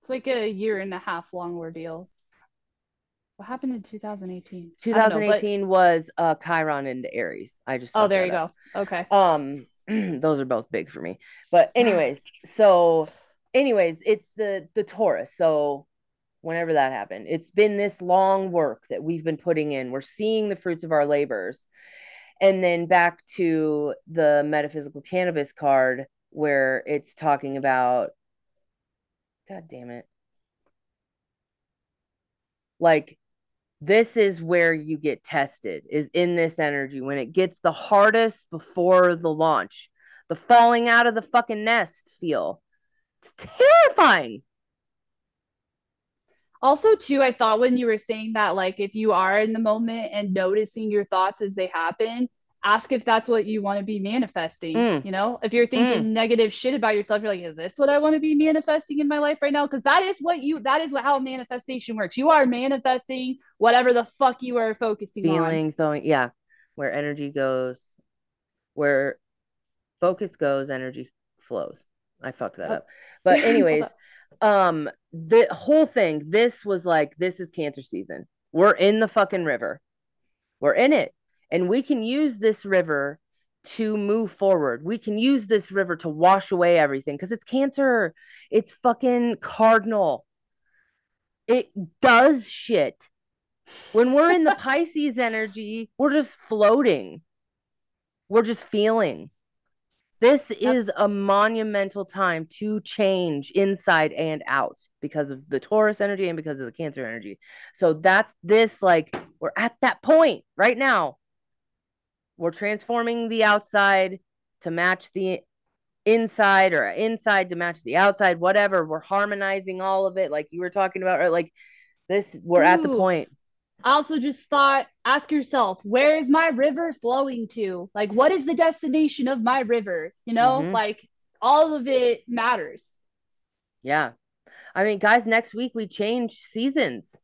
B: It's like a year and a half long ordeal. What happened in 2018
A: 2018 know, but... was uh Chiron into Aries. I just
B: oh there you up. go. Okay.
A: Um <clears throat> those are both big for me. But anyways, so anyways, it's the the Taurus. So whenever that happened, it's been this long work that we've been putting in. We're seeing the fruits of our labors. And then back to the metaphysical cannabis card where it's talking about God damn it. Like this is where you get tested is in this energy when it gets the hardest before the launch the falling out of the fucking nest feel it's terrifying
B: also too i thought when you were saying that like if you are in the moment and noticing your thoughts as they happen ask if that's what you want to be manifesting. Mm. You know, if you're thinking mm. negative shit about yourself, you're like, is this what I want to be manifesting in my life right now? Because that is what you that is what how manifestation works. You are manifesting whatever the fuck you are focusing
A: Feeling, on. Feeling, throwing, yeah. Where energy goes, where focus goes, energy flows. I fucked that oh. up. But anyways, <laughs> um the whole thing, this was like this is cancer season. We're in the fucking river. We're in it and we can use this river to move forward. We can use this river to wash away everything because it's cancer. It's fucking cardinal. It does shit. When we're in the <laughs> Pisces energy, we're just floating. We're just feeling. This is a monumental time to change inside and out because of the Taurus energy and because of the Cancer energy. So that's this like we're at that point right now. We're transforming the outside to match the inside or inside to match the outside whatever. We're harmonizing all of it like you were talking about or like this we're Ooh, at the point
B: i also just thought ask yourself where is my river flowing to? Like what is the destination of my river? You know mm-hmm. like all of it matters.
A: Yeah. I mean guys next week we change seasons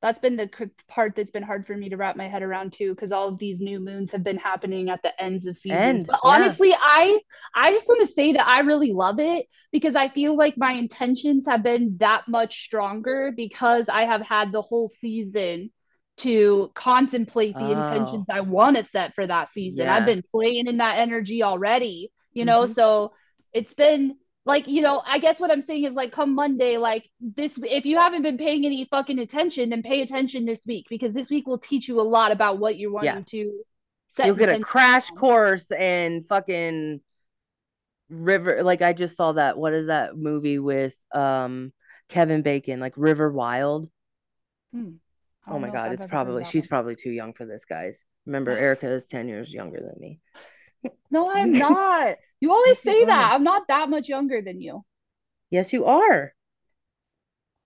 B: that's been the part that's been hard for me to wrap my head around too because all of these new moons have been happening at the ends of seasons End, but honestly i i just want to say that i really love it because i feel like my intentions have been that much stronger because i have had the whole season to contemplate the oh. intentions i want to set for that season yeah. i've been playing in that energy already you know mm-hmm. so it's been like you know i guess what i'm saying is like come monday like this if you haven't been paying any fucking attention then pay attention this week because this week will teach you a lot about what you're wanting yeah. to
A: set you'll get a crash on. course and fucking river like i just saw that what is that movie with um kevin bacon like river wild hmm. oh my god it's probably she's probably too young for this guys remember Erika is 10 years younger than me <laughs>
B: no i'm not you always say that. I'm not that much younger than you.
A: Yes, you are.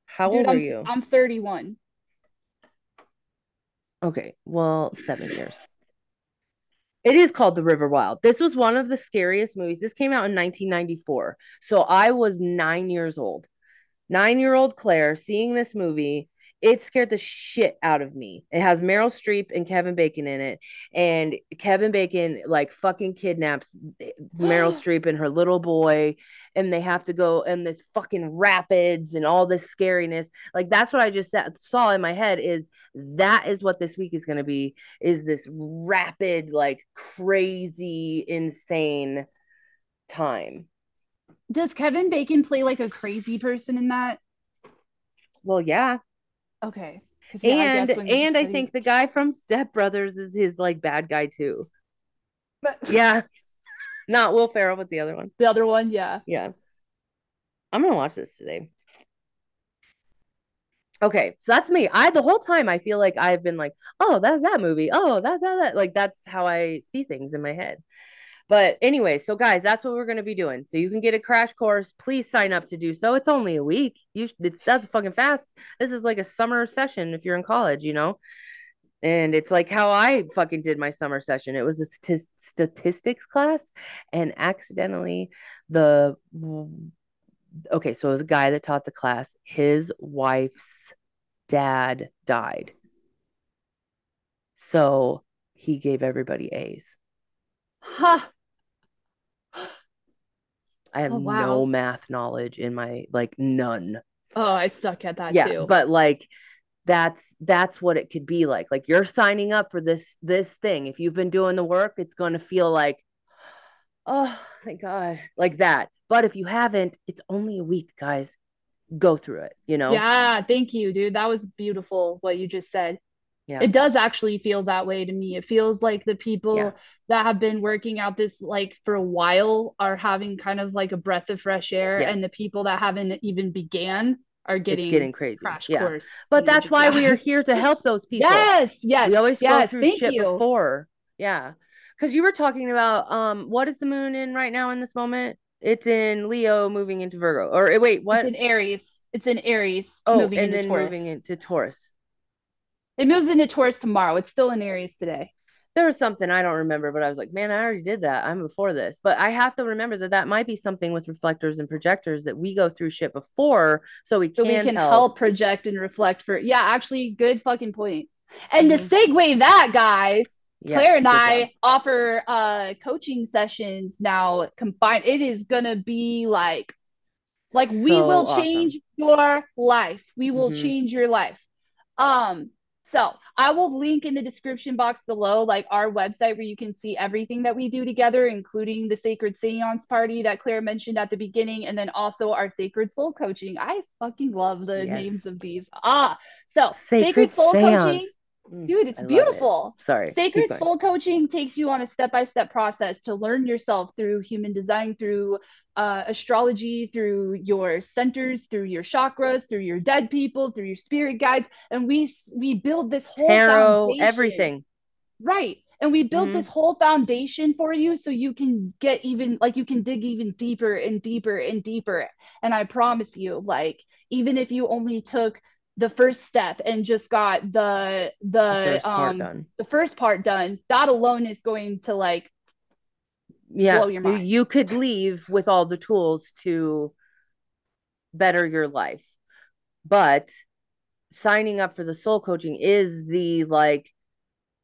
A: How Dude, old
B: I'm,
A: are you?
B: I'm 31.
A: Okay, well, seven years. It is called The River Wild. This was one of the scariest movies. This came out in 1994. So I was nine years old. Nine year old Claire seeing this movie it scared the shit out of me. It has Meryl Streep and Kevin Bacon in it, and Kevin Bacon like fucking kidnaps <gasps> Meryl Streep and her little boy, and they have to go in this fucking rapids and all this scariness. Like that's what I just saw in my head. Is that is what this week is going to be? Is this rapid, like crazy, insane time?
B: Does Kevin Bacon play like a crazy person in that?
A: Well, yeah.
B: Okay.
A: Yeah, and I and I think the guy from Step Brothers is his like bad guy too. But <laughs> yeah. Not Will Ferrell, but the other one.
B: The other one, yeah.
A: Yeah. I'm gonna watch this today. Okay, so that's me. I the whole time I feel like I've been like, oh, that's that movie. Oh, that's how that like that's how I see things in my head. But anyway, so guys, that's what we're gonna be doing. So you can get a crash course. Please sign up to do so. It's only a week. You it's that's fucking fast. This is like a summer session if you're in college, you know. And it's like how I fucking did my summer session. It was a st- statistics class, and accidentally the okay, so it was a guy that taught the class. His wife's dad died, so he gave everybody A's. Huh. I have oh, wow. no math knowledge in my like none.
B: Oh, I suck at that
A: yeah,
B: too.
A: But like that's that's what it could be like. Like you're signing up for this this thing. If you've been doing the work, it's going to feel like oh my god, like that. But if you haven't, it's only a week, guys. Go through it, you know.
B: Yeah, thank you, dude. That was beautiful what you just said. Yeah. It does actually feel that way to me. It feels like the people yeah. that have been working out this like for a while are having kind of like a breath of fresh air yes. and the people that haven't even began are getting,
A: it's getting crazy. Crash yeah. course. But that's why <laughs> we are here to help those people.
B: Yes, yes.
A: We always
B: yes,
A: go through shit you. before. Yeah. Cuz you were talking about um what is the moon in right now in this moment? It's in Leo moving into Virgo. Or wait, what?
B: It's in Aries. It's in Aries
A: oh, moving and into then Taurus. moving into Taurus.
B: It moves into Taurus tomorrow. It's still in Aries today.
A: There was something I don't remember, but I was like, man, I already did that. I'm before this. But I have to remember that that might be something with reflectors and projectors that we go through shit before, so we so can, we can help. help.
B: project and reflect for. Yeah, actually, good fucking point. And mm-hmm. to segue that, guys, yes, Claire and I job. offer uh coaching sessions now combined. It is gonna be like, like so we will awesome. change your life. We will mm-hmm. change your life. Um, so I will link in the description box below, like our website where you can see everything that we do together, including the Sacred Seance Party that Claire mentioned at the beginning, and then also our Sacred Soul Coaching. I fucking love the yes. names of these. Ah, so Sacred, Sacred Soul Seance. Coaching Dude, it's beautiful.
A: It. Sorry.
B: Sacred soul coaching takes you on a step by step process to learn yourself through human design, through uh, astrology, through your centers, through your chakras, through your dead people, through your spirit guides, and we we build this whole tarot, foundation.
A: everything.
B: Right. And we build mm-hmm. this whole foundation for you so you can get even like you can dig even deeper and deeper and deeper. And I promise you, like, even if you only took the first step and just got the the, the um the first part done that alone is going to like
A: yeah you could leave with all the tools to better your life. But signing up for the soul coaching is the like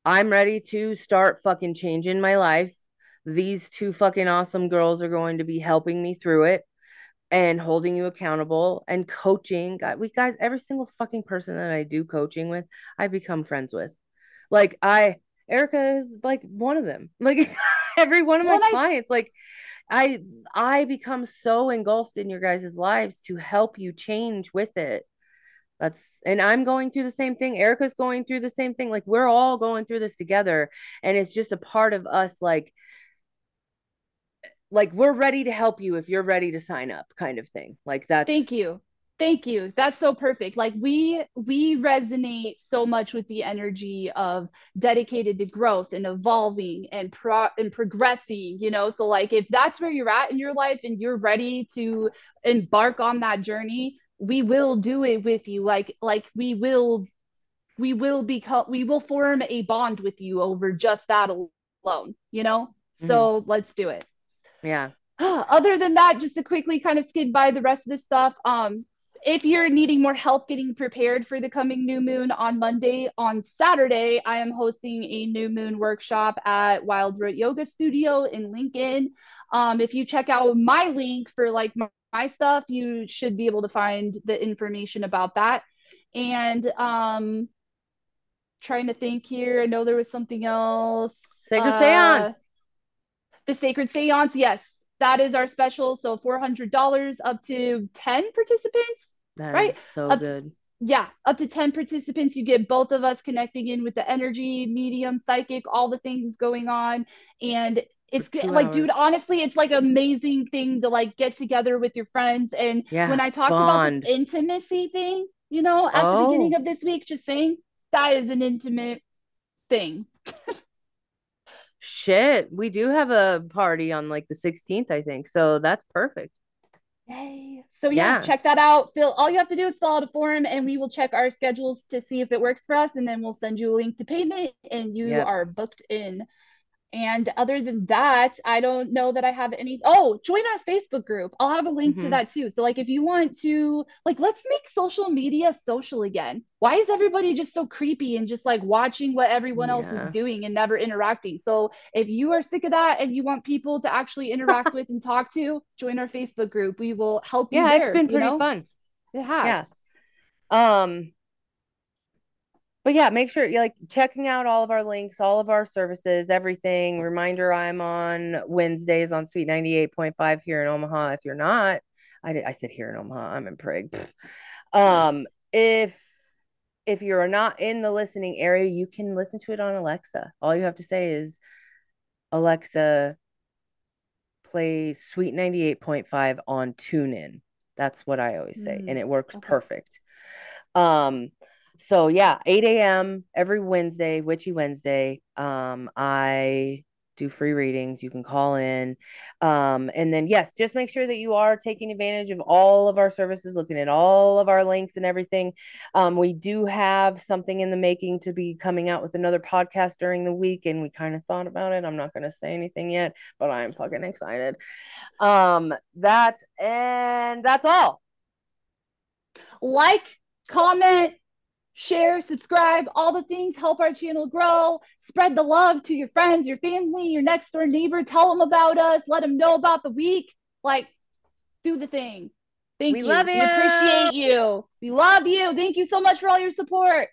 A: i'm ready to start fucking changing my life. These two fucking awesome girls are going to be helping me through it and holding you accountable and coaching. We guys, every single fucking person that I do coaching with, I become friends with. Like I, Erika is like one of them. <laughs> Like <laughs> every one of my well, clients, I, like I, I become so engulfed in your guys' lives to help you change with it. That's and I'm going through the same thing. Erika's going through the same thing. Like we're all going through this together, and it's just a part of us. Like like we're ready to help you if you're ready to sign up kind of thing. Like that
B: thank you. Thank you. That's so perfect. Like we we resonate so much with the energy of dedicated to growth and evolving and pro and progressing you know? So like if that's where you're at in your life and you're ready to embark on that journey we will do it with you. Like like we will we will become we will form a bond with you over just that alone you know? Mm-hmm. so let's do it
A: yeah. <gasps>
B: Other than that, just to quickly kind of skid by the rest of this stuff, um, if you're needing more help getting prepared for the coming new moon on Monday, on Saturday, I am hosting a new moon workshop at Wild Root Yoga Studio in Lincoln. Um, if you check out my link for like my, my, stuff, you should be able to find the information about that. And um, trying to think here, I know there was something else.
A: Sacred uh, Seance.
B: The Sacred Seance, yes, that is our special. So $400 up to 10 participants.
A: That
B: right?
A: so
B: up,
A: good.
B: Yeah, up to 10 participants. You get both of us connecting in with the energy, medium, psychic, all the things going on. And it's like hours. dude honestly it's like amazing thing to like get together with your friends and yeah, when i talked bond. about this intimacy thing you know at oh. the beginning oh. of this week just saying that is an intimate thing <laughs>
A: Shit, we do have a party on like the 16th, I think. So that's perfect.
B: Yay. So yeah, yeah, check that out. Fill all you have to do is fill out a form and we will check our schedules to see if it works for us and then we'll send you a link to payment and you yep. are booked in. And other than that, I don't know that I have any. Oh, join our Facebook group. I'll have a link mm-hmm. to that too. So, like, if you want to, like, let's make social media social again. Why is everybody just so creepy and just like watching what everyone yeah. else is doing and never interacting? So, if you are sick of that and you want people to actually interact <laughs> with and talk to, join our Facebook group. We will help you.
A: Yeah,
B: there,
A: it's been pretty
B: you know?
A: fun.
B: It has.
A: Yeah. Um, but yeah, make sure you're like checking out all of our links, all of our services, everything. Reminder I'm on Wednesdays on Sweet 98.5 here in Omaha. If you're not, I, did. I sit here in Omaha, I'm in Prig. Um, if if you're not in the listening area, you can listen to it on Alexa. All you have to say is Alexa, play Sweet 98.5 on TuneIn. That's what I always say, mm, and it works okay. perfect. Um, so yeah 8 a.m every wednesday witchy wednesday. Um i do free readings. You can call in. Um and then yes just make sure that you are taking advantage of all of our services looking at all of our links and everything. Um we do have something in the making to be coming out with another podcast during the week and we kind of thought about it. I'm not going to say anything yet but i'm fucking excited. Um that and that's all.
B: Like comment share, subscribe, all the things help our channel grow. Spread the love to your friends, your family, your next door neighbor. Tell them about us. Let them know about the week. Like, do the thing. Thank you.
A: we
B: you.
A: Love you.
B: We appreciate you. We love you. Thank you so much for all your support.